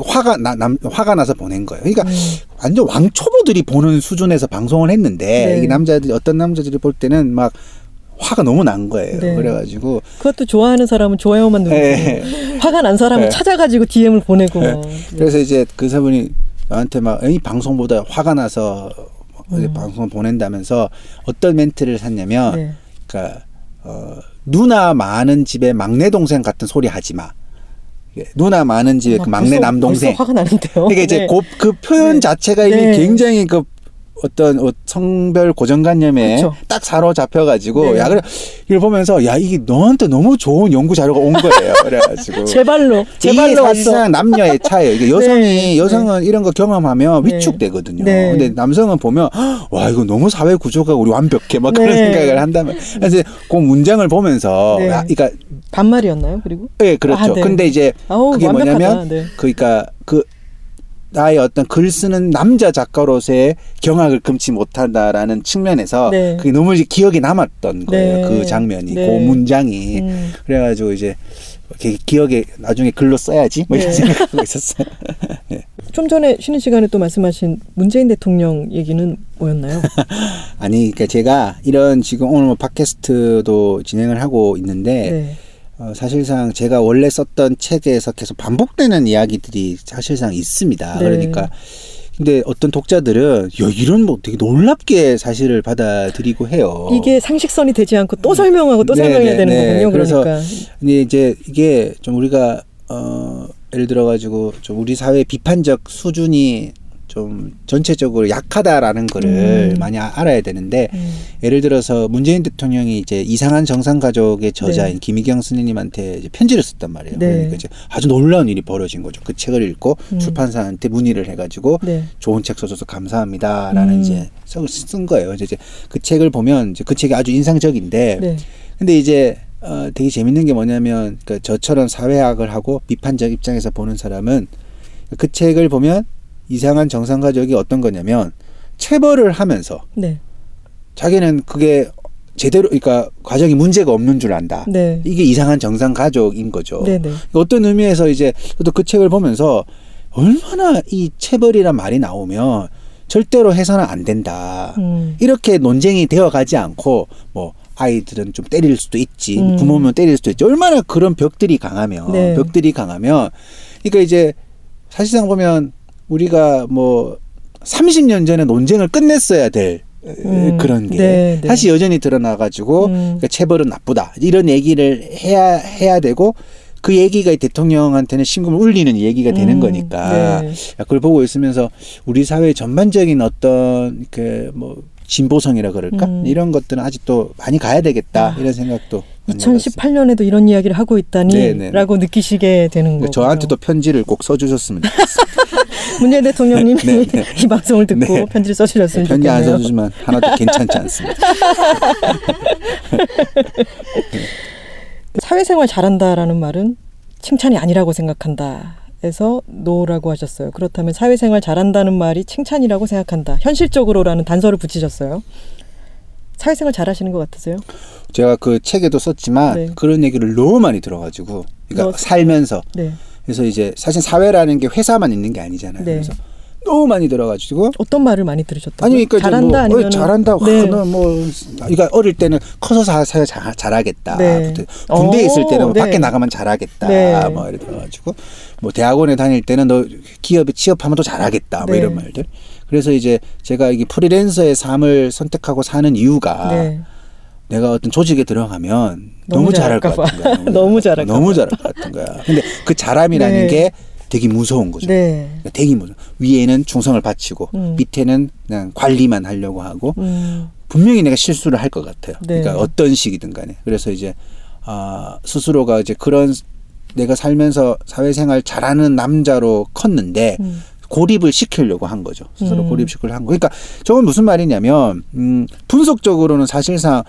화가 나, 남, 화가 나서 보낸 거예요. 그러니까 음. 완전 왕초보들이 보는 수준에서 방송을 했는데 네. 이게 남자들이 어떤 남자들이 볼 때는 막 화가 너무 난 거예요. 네. 그래가지고 그것도 좋아하는 사람은 좋아요만 누르고 예. 화가 난 사람은 네. 찾아가지고 DM을 보내고 네. 뭐. 그래서 이제 그 사분이 나한테 막 이 방송보다 화가 나서 음. 방송을 보낸다면서 어떤 멘트를 샀냐면 네. 그러니까 어, 누나 많은 집에 막내 동생 같은 소리 하지 마. 누나 많은 집의 그 막내 남동생. 화가 나는데요. 그러니까 이제 네. 고- 그 표현 네. 자체가 이미 네. 굉장히 그 어떤 어, 성별 고정관념에 그쵸. 딱 사로잡혀 가지고 네. 야 그래 이걸 보면서 야 이게 너한테 너무 좋은 연구 자료가 온 거예요. 그래가지고 제 발로 제 이게 발로 왔어. 사실상 남녀의 차이예요. 이게 여성이 네. 여성은 이런 거 경험하면 네. 위축되거든요. 네. 근데 남성은 보면 와 이거 너무 사회 구조가 우리 완벽해 막 그런 네. 생각을 한다면 그래서 그 문장을 보면서 네. 야, 그러니까 반말이었나요? 그리고 예 그렇죠. 아, 네. 근데 이제 아우, 그게 완벽하다. 뭐냐면 네. 그러니까 그 나의 어떤 글 쓰는 남자 작가로서의 경악을 금치 못한다라는 측면에서 네. 그게 너무 이제 기억에 남았던 거예요. 네. 그 장면이, 네. 그 문장이. 음. 그래가지고 이제 기억에 나중에 글로 써야지 뭐 이런 네. 생각하고 있었어요. 좀 전에 쉬는 시간에 또 말씀하신 문재인 대통령 얘기는 뭐였나요? 아니, 그러니까 제가 이런 지금 오늘 뭐 팟캐스트도 진행을 하고 있는데 네. 어, 사실상 제가 원래 썼던 책에서 계속 반복되는 이야기들이 사실상 있습니다. 네. 그러니까 근데 어떤 독자들은 야 이런 뭐 되게 놀랍게 사실을 받아들이고 해요. 이게 상식선이 되지 않고 또 설명하고 또 네, 설명해야 네, 되는 네. 거군요. 그래서 그러니까 근데 이제 이게 좀 우리가 어 예를 들어 가지고 좀 우리 사회 비판적 수준이 좀 전체적으로 약하다라는 거를 음. 많이 아- 알아야 되는데 음. 예를 들어서 문재인 대통령이 이제 이상한 정상 가족의 저자인 네. 김희경 스님한테 편지를 썼단 말이에요. 네. 그러니까 이제 아주 놀라운 일이 벌어진 거죠. 그 책을 읽고 음. 출판사한테 문의를 해가지고 네. 좋은 책 써줘서 감사합니다라는 음. 이제 써- 쓴 거예요. 이제 그 책을 보면 이제 그 책이 아주 인상적인데 네. 근데 이제 어, 되게 재밌는 게 뭐냐면 그 저처럼 사회학을 하고 비판적 입장에서 보는 사람은 그 책을 보면 이상한 정상 가족이 어떤 거냐면 체벌을 하면서 네. 자기는 그게 제대로 그러니까 과정이 문제가 없는 줄 안다. 네. 이게 이상한 정상 가족인 거죠. 네. 네. 어떤 의미에서 이제 저도 그 책을 보면서 얼마나 이 체벌이란 말이 나오면 절대로 해서는 안 된다. 음. 이렇게 논쟁이 되어 가지 않고 뭐 아이들은 좀 때릴 수도 있지 음. 부모면 때릴 수도 있지 얼마나 그런 벽들이 강하면 네. 벽들이 강하면 그러니까 이제 사실상 보면 우리가 뭐 30년 전에 논쟁을 끝냈어야 될 음. 그런 게 네, 네. 다시 여전히 드러나 가지고 음. 그러니까 체벌은 나쁘다 이런 얘기를 해야 해야 되고 그 얘기가 대통령한테는 심금을 울리는 얘기가 되는 음. 거니까 네. 그걸 보고 있으면서 우리 사회 전반적인 어떤 그 뭐 진보성이라 그럴까 음. 이런 것들은 아직도 많이 가야 되겠다 이런 생각도 많이 해봤어요. 2018년에도 이런 이야기를 하고 네, 네, 있다니라고 느끼시게 되는 거고 저한테도 편지를 꼭 써주셨으면 좋겠어요. 문재인 대통령님이 네, 네. 이 방송을 듣고 네. 편지를 써주셨으면 편지 안 좋겠네요. 써주지만 하나도 괜찮지 않습니다. 사회생활 잘한다라는 말은 칭찬이 아니라고 생각한다. 에서 노라고 하셨어요. 그렇다면 사회생활 잘한다는 말이 칭찬이라고 생각한다. 현실적으로라는 단서를 붙이셨어요. 사회생활 잘하시는 것 같으세요? 제가 그 책에도 썼지만 네. 그런 얘기를 너무 많이 들어가지고 그러니까 뭐, 살면서 네. 그래서 이제 사실 사회라는 게 회사만 있는 게 아니잖아요. 네. 그래서 너무 많이 들어가지고 어떤 말을 많이 들으셨다고요? 아니 그러니까 이제 잘한다 뭐, 아니면 어, 잘한다 네. 하는 뭐 그러니까 어릴 때는 커서 사, 사 잘, 잘하겠다 네. 군대에 오, 있을 때는 뭐 네. 밖에 나가면 잘하겠다 네. 뭐 이래 가지고 뭐 대학원에 다닐 때는 너 기업에 취업하면 또 잘하겠다 뭐 네. 이런 말들 그래서 이제 제가 이게 프리랜서의 삶을 선택하고 사는 이유가 네. 내가 어떤 조직에 들어가면 너무 너무, 잘할 것. 같은 거야 너무 잘할까 너무 봐. 잘할 것 같은 거야 근데 그 잘함이라는 네. 게 되게 무서운 거죠 네. 그러니까 되게 무서워 위에는 충성을 바치고 음. 밑에는 그냥 관리만 하려고 하고 음. 분명히 내가 실수를 할 것 같아요. 네. 그러니까 어떤 식이든 간에. 그래서 이제 아 스스로가 이제 그런 내가 살면서 사회생활 잘하는 남자로 컸는데 음. 고립을 시키려고 한 거죠. 스스로 음. 고립시키려고 한 거. 그러니까 저건 무슨 말이냐면 음 분석적으로는 사실상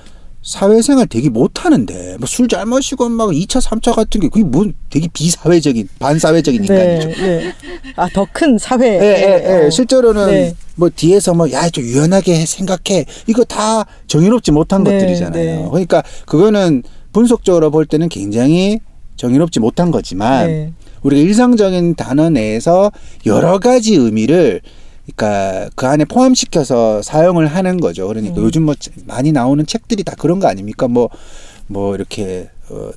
사회생활 되게 못하는데 뭐 술 잘 마시고 막 2차, 3차 같은 게 그게 뭐 되게 비사회적인 반사회적인 네. 인간이죠. 네. 아, 더 큰 사회. 예, 예, 예. 어. 실제로는 네. 뭐 뒤에서 뭐야좀 유연하게 생각해 이거 다 정의롭지 못한 네, 것들이잖아요. 네. 그러니까 그거는 분석적으로 볼 때는 굉장히 정의롭지 못한 거지만 네. 우리가 일상적인 단어 내에서 여러 가지 의미를 그러니까 그 안에 포함시켜서 사용을 하는 거죠. 그러니까 음. 요즘 뭐 많이 나오는 책들이 다 그런 거 아닙니까? 뭐뭐 이렇게 어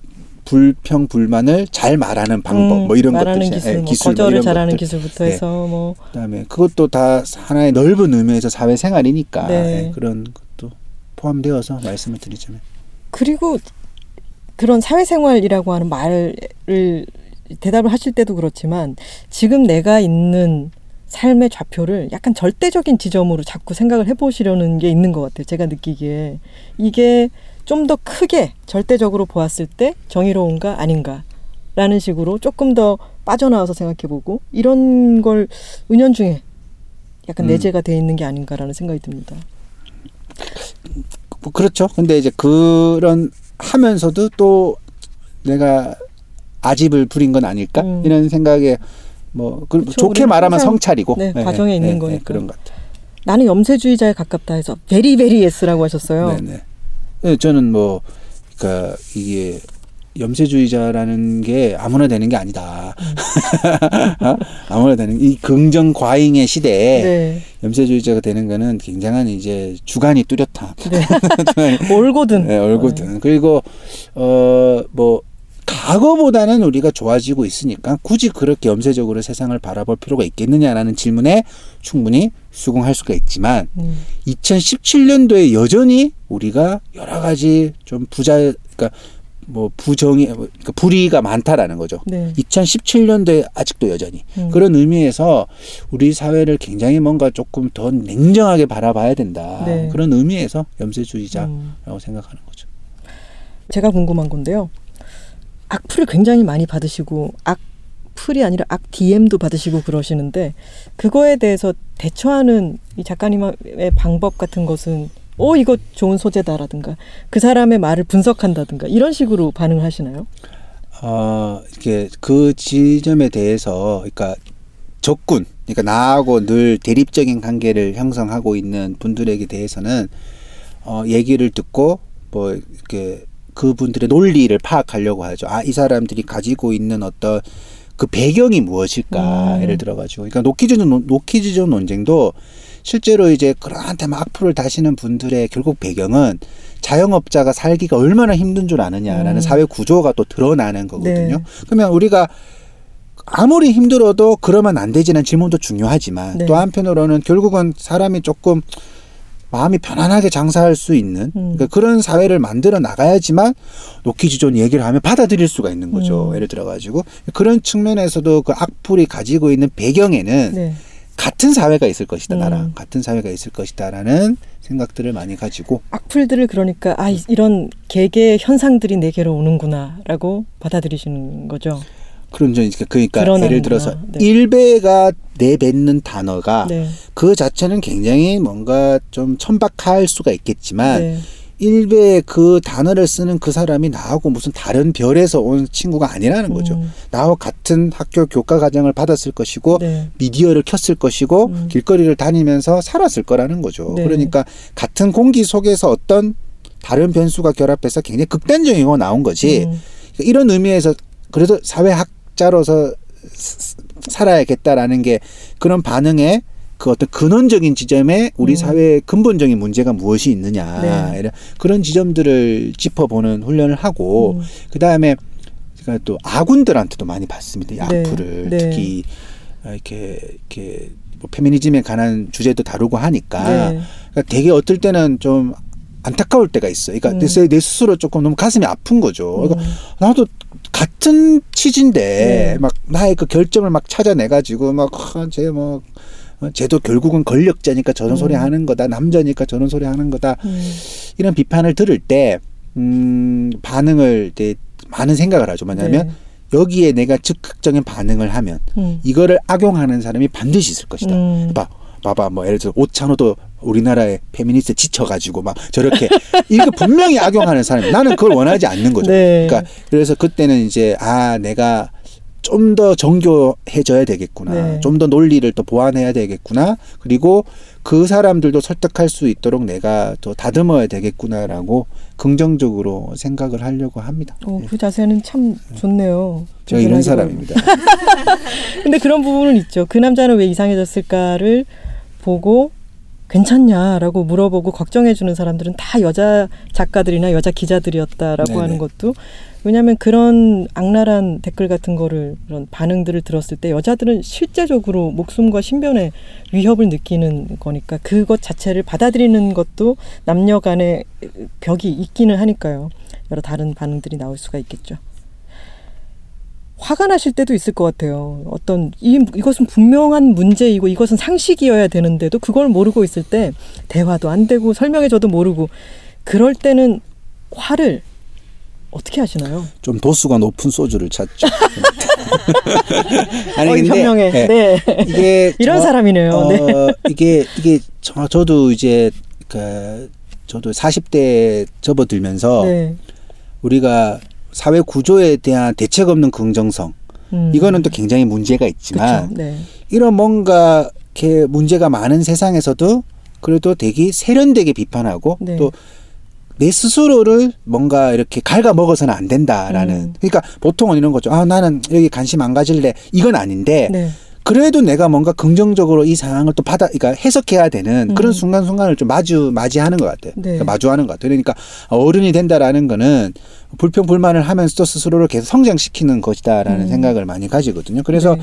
불평 불만을 잘 말하는 방법 음, 뭐 이런 말하는 것들 기술, 뭐 기술 뭐 거절을 이런 잘하는 것들. 기술부터 네. 해서 뭐 그다음에 그것도 다 하나의 넓은 의미에서 사회생활이니까 네. 예, 그런 것도 포함되어서 말씀을 드리자면 그리고 그런 사회생활이라고 하는 말을 대답을 하실 때도 그렇지만 지금 내가 있는 삶의 좌표를 약간 절대적인 지점으로 자꾸 생각을 해보시려는 게 있는 것 같아요. 제가 느끼기에 이게 좀 더 크게 절대적으로 보았을 때 정의로운가 아닌가 라는 식으로 조금 더 빠져나와서 생각해보고 이런 걸 은연중에 약간 음. 내재가 돼 있는 게 아닌가라는 생각이 듭니다. 뭐 그렇죠. 근데 이제 그런 하면서도 또 내가 아집을 부린 건 아닐까 음. 이런 생각에 뭐 그, 좋게 말하면 성찰이고 네, 과정에 있는 거니까. 그런 것 같아요. 나는 염세주의자에 가깝다 해서 very very yes라고 하셨어요. 네네. 네, 저는 뭐 그러니까 이게 염세주의자라는 게 아무나 되는 게 아니다. 어? 아무나 되는 이 긍정 과잉의 시대에 네. 염세주의자가 되는 거는 굉장한 이제 주관이 뚜렷함. 네. 올고든. 네, 얼거든. 그리고 어뭐 과거보다는 우리가 좋아지고 있으니까 굳이 그렇게 염세적으로 세상을 바라볼 필요가 있겠느냐라는 질문에 충분히 수긍할 수가 있지만 음. 2017년도에 여전히 우리가 여러 가지 좀 부자 그러니까 뭐 부정이 그러니까 불의가 많다라는 거죠. 네. 2017년도에 아직도 여전히 음. 그런 의미에서 우리 사회를 굉장히 뭔가 조금 더 냉정하게 바라봐야 된다. 네. 그런 의미에서 염세주의자라고 음. 생각하는 거죠. 제가 궁금한 건데요. 악플을 굉장히 많이 받으시고 악플이 아니라 악 DM도 받으시고 그러시는데 그거에 대해서 대처하는 이 작가님의 방법 같은 것은 어 이거 좋은 소재다라든가 그 사람의 말을 분석한다든가 이런 식으로 반응을 하시나요? 어, 이렇게 그 지점에 대해서, 그러니까 적군, 그러니까 나하고 늘 대립적인 관계를 형성하고 있는 분들에게 대해서는 어, 얘기를 듣고 뭐 이렇게 그분들의 논리를 파악하려고 하죠. 아, 이 사람들이 가지고 있는 어떤 그 배경이 무엇일까? 음. 예를 들어가지고, 그러니까 노키즈존 논- 노키즈존 논쟁도 실제로 이제 그한테 막 악플을 다시는 분들의 결국 배경은 자영업자가 살기가 얼마나 힘든 줄 아느냐라는 음. 사회 구조가 또 드러나는 거거든요. 네. 그러면 우리가 아무리 힘들어도 그러면 안 되지는 질문도 중요하지만 네. 또 한편으로는 결국은 사람이 조금 마음이 편안하게 장사할 수 있는 음. 그러니까 그런 사회를 만들어 나가야지만 노키즈존 얘기를 하면 받아들일 수가 있는 거죠. 음. 예를 들어 가지고 그런 측면에서도 그 악플이 가지고 있는 배경에는 네. 같은 사회가 있을 것이다. 음. 나랑 같은 사회가 있을 것이다라는 생각들을 많이 가지고 악플들을 그러니까 아 이- 이런 개개 현상들이 내게로 오는구나라고 받아들이시는 거죠. 그런 점 이제 그러니까. 예를 들어서 네. 일베가 내뱉는 단어가 네. 그 자체는 굉장히 뭔가 좀 천박할 수가 있겠지만 네. 일베 그 단어를 쓰는 그 사람이 나하고 무슨 다른 별에서 온 친구가 아니라는 거죠. 음. 나와 같은 학교 교과 과정을 받았을 것이고 네. 미디어를 켰을 것이고 음. 길거리를 다니면서 살았을 거라는 거죠. 네. 그러니까 같은 공기 속에서 어떤 다른 변수가 결합해서 굉장히 극단적인 거 나온 거지. 음. 이런 의미에서 그래도 사회학 자로서 스- 살아야겠다라는 게 그런 반응에 그 어떤 근원적인 지점에 우리 음. 사회의 근본적인 문제가 무엇이 있느냐 네. 이런 그런 지점들을 짚어보는 훈련을 하고 음. 그 다음에 제가 또 아군들한테도 많이 받습니다. 이 네. 악플을 네. 특히 이렇게 이렇게 뭐 페미니즘에 관한 주제도 다루고 하니까 네. 그러니까 되게 어떨 때는 좀 안타까울 때가 있어요. 그러니까 음. 내, 내 스스로 조금 너무 가슴이 아픈 거죠. 그러니까 음. 나도 같은 취지인데 네. 막 나의 그 결점을 막 찾아내 가지고 막쟤뭐 쟤도 결국은 권력자니까 저런 음. 소리 하는 거다 남자니까 저런 소리 하는 거다 음. 이런 비판을 들을 때 음, 반응을 이제 많은 생각을 하죠. 뭐냐면 네. 여기에 내가 즉각적인 반응을 하면 음. 이거를 악용하는 사람이 반드시 있을 것이다. 음. 봐, 봐봐, 뭐 예를 들어 오찬호도 우리나라의 페미니스트 지쳐가지고 막 저렇게 이거 분명히 악용하는 사람. 나는 그걸 원하지 않는 거죠. 네. 그러니까 그래서 그때는 이제 아 내가 좀 더 정교해져야 되겠구나. 네. 좀더 논리를 또 보완해야 되겠구나. 그리고 그 사람들도 설득할 수 있도록 내가 더 다듬어야 되겠구나라고 긍정적으로 생각을 하려고 합니다. 어, 그 자세는 참 좋네요. 제가 이런 사람입니다. 근데 그런 부분은 있죠. 그 남자는 왜 이상해졌을까를 보고 괜찮냐라고 물어보고 걱정해주는 사람들은 다 여자 작가들이나 여자 기자들이었다라고 네네. 하는 것도 왜냐하면 그런 악랄한 댓글 같은 거를 그런 반응들을 들었을 때 여자들은 실제적으로 목숨과 신변의 위협을 느끼는 거니까 그것 자체를 받아들이는 것도 남녀 간의 벽이 있기는 하니까요. 여러 다른 반응들이 나올 수가 있겠죠. 화가 나실 때도 있을 것 같아요. 어떤 이 이것은 분명한 문제이고 이것은 상식이어야 되는데도 그걸 모르고 있을 때 대화도 안 되고 설명해줘도 모르고 그럴 때는 화를 어떻게 하시나요? 좀 도수가 높은 소주를 찾죠. 아니 어, 근데 현명해. 네. 네. 이게 이런 저, 사람이네요. 어, 네. 이게 이게 저, 저도 이제 그 저도 40대 접어들면서 네. 우리가 사회 구조에 대한 대책 없는 긍정성 음. 이거는 또 굉장히 문제가 있지만 네. 이런 뭔가 이렇게 문제가 많은 세상에서도 그래도 되게 세련되게 비판하고 네. 또내 스스로를 뭔가 이렇게 갉아 먹어서는 안 된다라는 음. 그러니까 보통은 이런 거죠. 아 나는 여기 관심 안 가질래 이건 아닌데 네. 그래도 내가 뭔가 긍정적으로 이 상황을 또 받아, 그러니까 해석해야 되는 그런 음. 순간순간을 좀 마주, 맞이하는 것 같아요. 네. 그러니까 마주하는 것 같아요. 그러니까 어른이 된다라는 거는 불평 불만을 하면서 또 스스로를 계속 성장시키는 것이다라는 음. 생각을 많이 가지거든요. 그래서 네.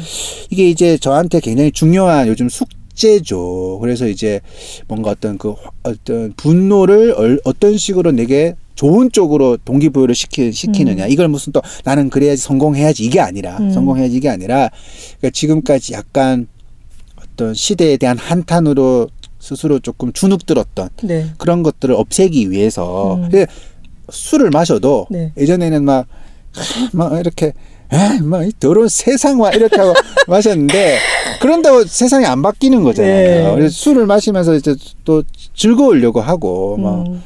이게 이제 저한테 굉장히 중요한 요즘 숙 제죠. 그래서 이제 뭔가 어떤 그 어떤 분노를 어떤 식으로 내게 좋은 쪽으로 동기부여를 시키, 시키느냐. 음. 이걸 무슨 또 나는 그래야지 성공해야지 이게 아니라 음. 성공해야지 이게 아니라 그러니까 지금까지 약간 어떤 시대에 대한 한탄으로 스스로 조금 주눅들었던 네. 그런 것들을 없애기 위해서 음. 술을 마셔도 네. 예전에는 막, 막 이렇게 뭐, 더러운 세상 와 이렇게 하고 마셨는데 그런다고 세상이 안 바뀌는 거잖아요. 네. 그래서 술을 마시면서 이제 또 즐거우려고 하고 막 음.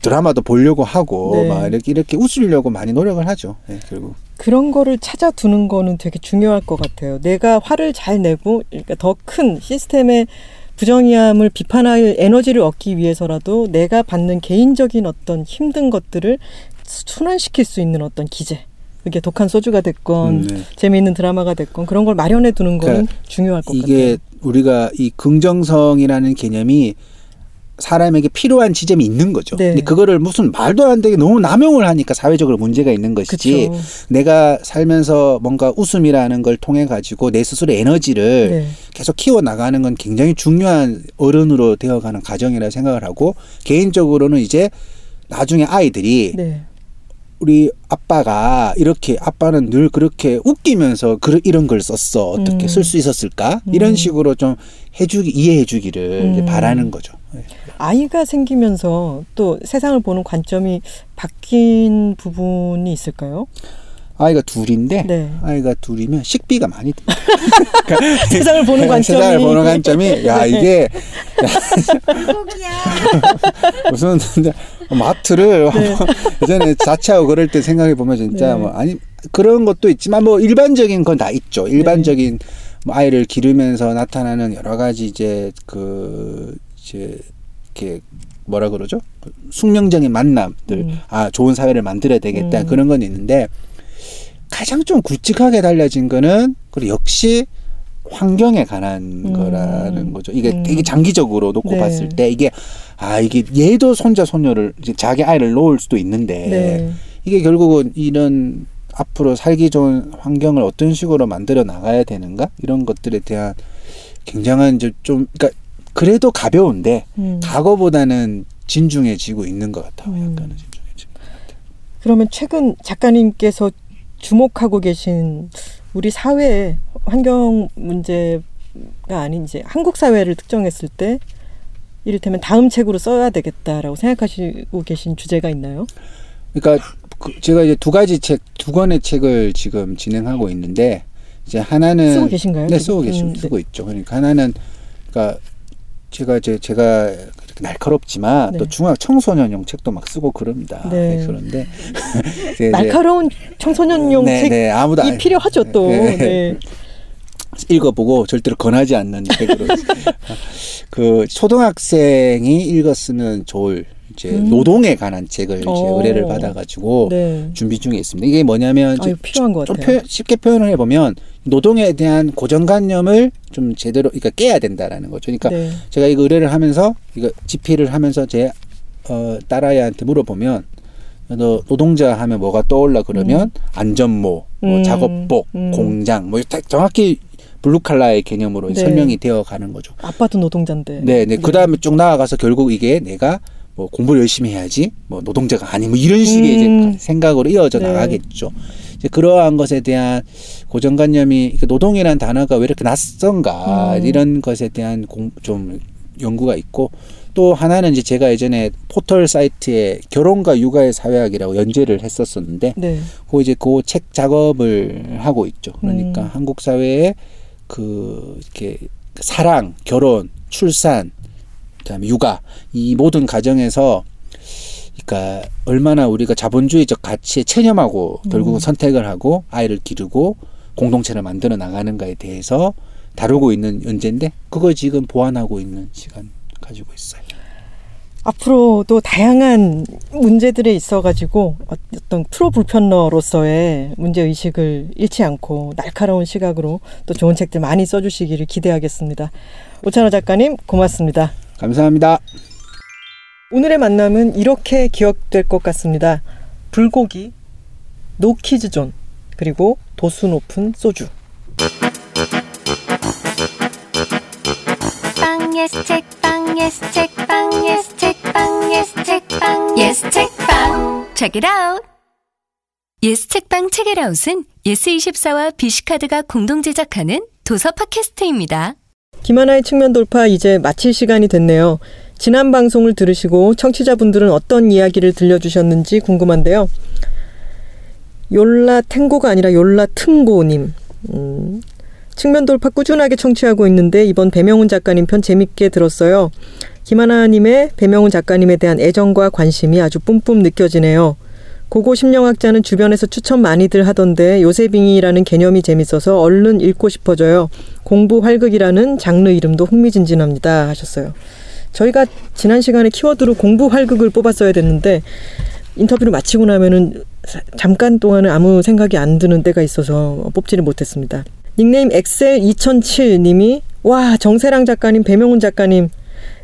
드라마도 보려고 하고 네. 막 이렇게 이렇게 웃으려고 많이 노력을 하죠. 네, 결국. 그런 거를 찾아두는 거는 되게 중요할 것 같아요. 내가 화를 잘 내고 그러니까 더 큰 시스템의 부정의함을 비판할 에너지를 얻기 위해서라도 내가 받는 개인적인 어떤 힘든 것들을 순환시킬 수 있는 어떤 기재. 그게 독한 소주가 됐건 음, 네. 재미있는 드라마가 됐건 그런 걸 마련해 두는 건 그러니까 중요할 것 이게 같아요. 이게 우리가 이 긍정성이라는 개념이 사람에게 필요한 지점이 있는 거죠. 네. 근데 그거를 무슨 말도 안 되게 너무 남용을 하니까 사회적으로 문제가 있는 것이지 그쵸. 내가 살면서 뭔가 웃음이라는 걸 통해 가지고 내 스스로 에너지를 네. 계속 키워 나가는 건 굉장히 중요한 어른으로 되어가는 과정이라 생각을 하고 개인적으로는 이제 나중에 아이들이 네. 우리 아빠가 이렇게 아빠는 늘 그렇게 웃기면서 그 이런 걸 썼어 어떻게 음. 쓸수 있었을까 음. 이런 식으로 좀 해주기 이해해주기를 음. 바라는 거죠. 네. 아이가 생기면서 또 세상을 보는 관점이 바뀐 부분이 있을까요? 아이가 둘인데 네. 아이가 둘이면 식비가 많이 듭니다. 그러니까 세상을 보는 관점이 세상을 보는 관점이 야 네. 이게 무슨 마트를 네. 예전에 자취하고 그럴 때 생각해 보면 진짜 네. 뭐 아니 그런 것도 있지만 뭐 일반적인 건 다 있죠. 일반적인 네. 뭐 아이를 기르면서 나타나는 여러 가지 이제 그 이제 이렇게 뭐라 그러죠? 숙명적인 만남들, 음. 아 좋은 사회를 만들어야 되겠다 음. 그런 건 있는데 가장 좀 굵직하게 달라진 거는 그리고 역시 환경에 관한 음. 거라는 거죠. 이게 음. 되게 장기적으로 놓고 네. 봤을 때 이게 아 이게 얘도 손자 손녀를 이제 자기 아이를 놓을 수도 있는데 네. 이게 결국은 이런 앞으로 살기 좋은 환경을 어떤 식으로 만들어 나가야 되는가 이런 것들에 대한 굉장한 이제 좀 그러니까 그래도 가벼운데 음. 과거보다는 진중해지고 있는 것 같아요. 음. 약간은 진중해지는 것 같아요. 그러면 최근 작가님께서 주목하고 계신 우리 사회의 환경 문제가 아닌 이제 한국 사회를 특정했을 때 이를테면 다음 책으로 써야 되겠다라고 생각하시고 계신 주제가 있나요? 그러니까 그 제가 이제 두 가지 책, 두 권의 책을 지금 진행하고 있는데 이제 하나는 쓰고 계신가요? 네, 쓰고 계시고 음, 네. 쓰고 있죠. 그러니까 하나는 그러니까 제가 이제 제가 날카롭지만 네. 또 중학 청소년용 책도 막 쓰고 그럽니다. 네. 네, 그런데 날카로운 청소년용 네, 책이 네, 아무도 안, 필요하죠 또. 네. 네. 읽어보고 절대로 권하지 않는 책으로 그 초등학생이 읽었으면 좋을 이제 음. 노동에 관한 책을 이제 어. 의뢰를 받아가지고 네. 준비 중에 있습니다. 이게 뭐냐면 아유, 필요한 것 같아요. 표, 쉽게 표현을 해보면 노동에 대한 고정관념을 좀 제대로 그러니까 깨야 된다라는 거죠. 그러니까 네. 제가 이거 의뢰를 하면서 이거 집필을 하면서 제 어, 딸아이한테 물어보면 너 노동자 하면 뭐가 떠올라 그러면 음. 안전모, 뭐 음. 작업복, 음. 공장 뭐 정확히 블루칼라의 개념으로 네. 설명이 되어 가는 거죠. 아빠도 노동자인데. 네, 네. 그 다음에 쭉 나아가서 결국 이게 내가 뭐 공부를 열심히 해야지 뭐 노동자가 아니 뭐 이런 식의 음. 이제 생각으로 이어져 네. 나가겠죠. 이제 그러한 것에 대한 고정관념이 노동이라는 단어가 왜 이렇게 낯선가 음. 이런 것에 대한 공, 좀 연구가 있고 또 하나는 이제 제가 예전에 포털 사이트에 결혼과 육아의 사회학이라고 연재를 했었었는데 네. 그 이제 그 책 작업을 하고 있죠. 그러니까 음. 한국 사회에 그 이렇게 사랑, 결혼, 출산, 그다음에 육아 이 모든 가정에서 그러니까 얼마나 우리가 자본주의적 가치에 체념하고 결국은 음. 선택을 하고 아이를 기르고 공동체를 만들어 나가는가에 대해서 다루고 있는 연재인데 그걸 지금 보완하고 있는 시간 가지고 있어요. 앞으로도 다양한 문제들에 있어가지고 어떤 프로 불편러로서의 문제 의식을 잃지 않고 날카로운 시각으로 또 좋은 책들 많이 써주시기를 기대하겠습니다. 오찬호 작가님 고맙습니다. 감사합니다. 오늘의 만남은 이렇게 기억될 것 같습니다. 불고기, 노키즈존, 그리고 도수 높은 소주. 빵 예스 책빵 예스 책빵 예스 책빵 예스 책빵 예스 책빵 Check it out. 예스 책방 책읽아웃은 예스24와 BC카드가 공동 제작하는 도서 팟캐스트입니다. 김하나의 측면 돌파 이제 마칠 시간이 됐네요. 지난 방송을 들으시고 청취자분들은 어떤 이야기를 들려주셨는지 궁금한데요. 요라 탱고가 아니라 요라 튼고님. 음, 측면 돌파 꾸준하게 청취하고 있는데 이번 배명훈 작가님 편 재밌게 들었어요. 김하나님의 배명훈 작가님에 대한 애정과 관심이 아주 뿜뿜 느껴지네요. 고고 심령학자는 주변에서 추천 많이들 하던데 요새빙이라는 개념이 재밌어서 얼른 읽고 싶어져요. 공부 활극이라는 장르 이름도 흥미진진합니다 하셨어요. 저희가 지난 시간에 키워드로 공부 활극을 뽑았어야 됐는데 인터뷰를 마치고 나면은 사- 잠깐 동안은 아무 생각이 안 드는 때가 있어서 뽑지를 못했습니다. 닉네임 엑셀 2007님이 와 정세랑 작가님 배명훈 작가님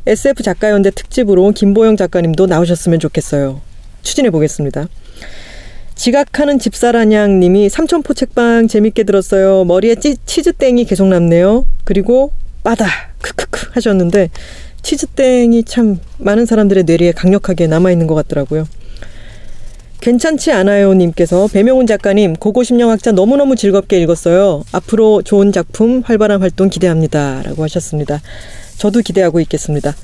SF 작가연대 특집으로 김보영 작가님도 나오셨으면 좋겠어요. 추진해 보겠습니다. 지각하는 집사라냥님이 삼천포 책방 재밌게 들었어요. 머리에 찌, 치즈땡이 계속 남네요. 그리고 빠다 크크크 하셨는데 치즈땡이 참 많은 사람들의 뇌리에 강력하게 남아 있는 것 같더라고요. 괜찮지 않아요 님께서 배명훈 작가님 고고 심령학자 너무너무 즐겁게 읽었어요. 앞으로 좋은 작품 활발한 활동 기대합니다. 라고 하셨습니다. 저도 기대하고 있겠습니다.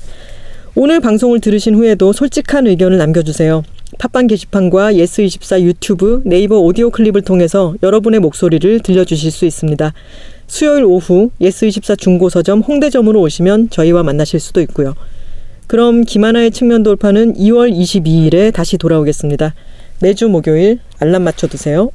오늘 방송을 들으신 후에도 솔직한 의견을 남겨주세요. 팟빵 게시판과 예스24 유튜브, 네이버 오디오 클립을 통해서 여러분의 목소리를 들려주실 수 있습니다. 수요일 오후 예스24 중고서점 홍대점으로 오시면 저희와 만나실 수도 있고요. 그럼 김하나의 측면 돌파는 2월 22일에 다시 돌아오겠습니다. 매주 목요일 알람 맞춰두세요.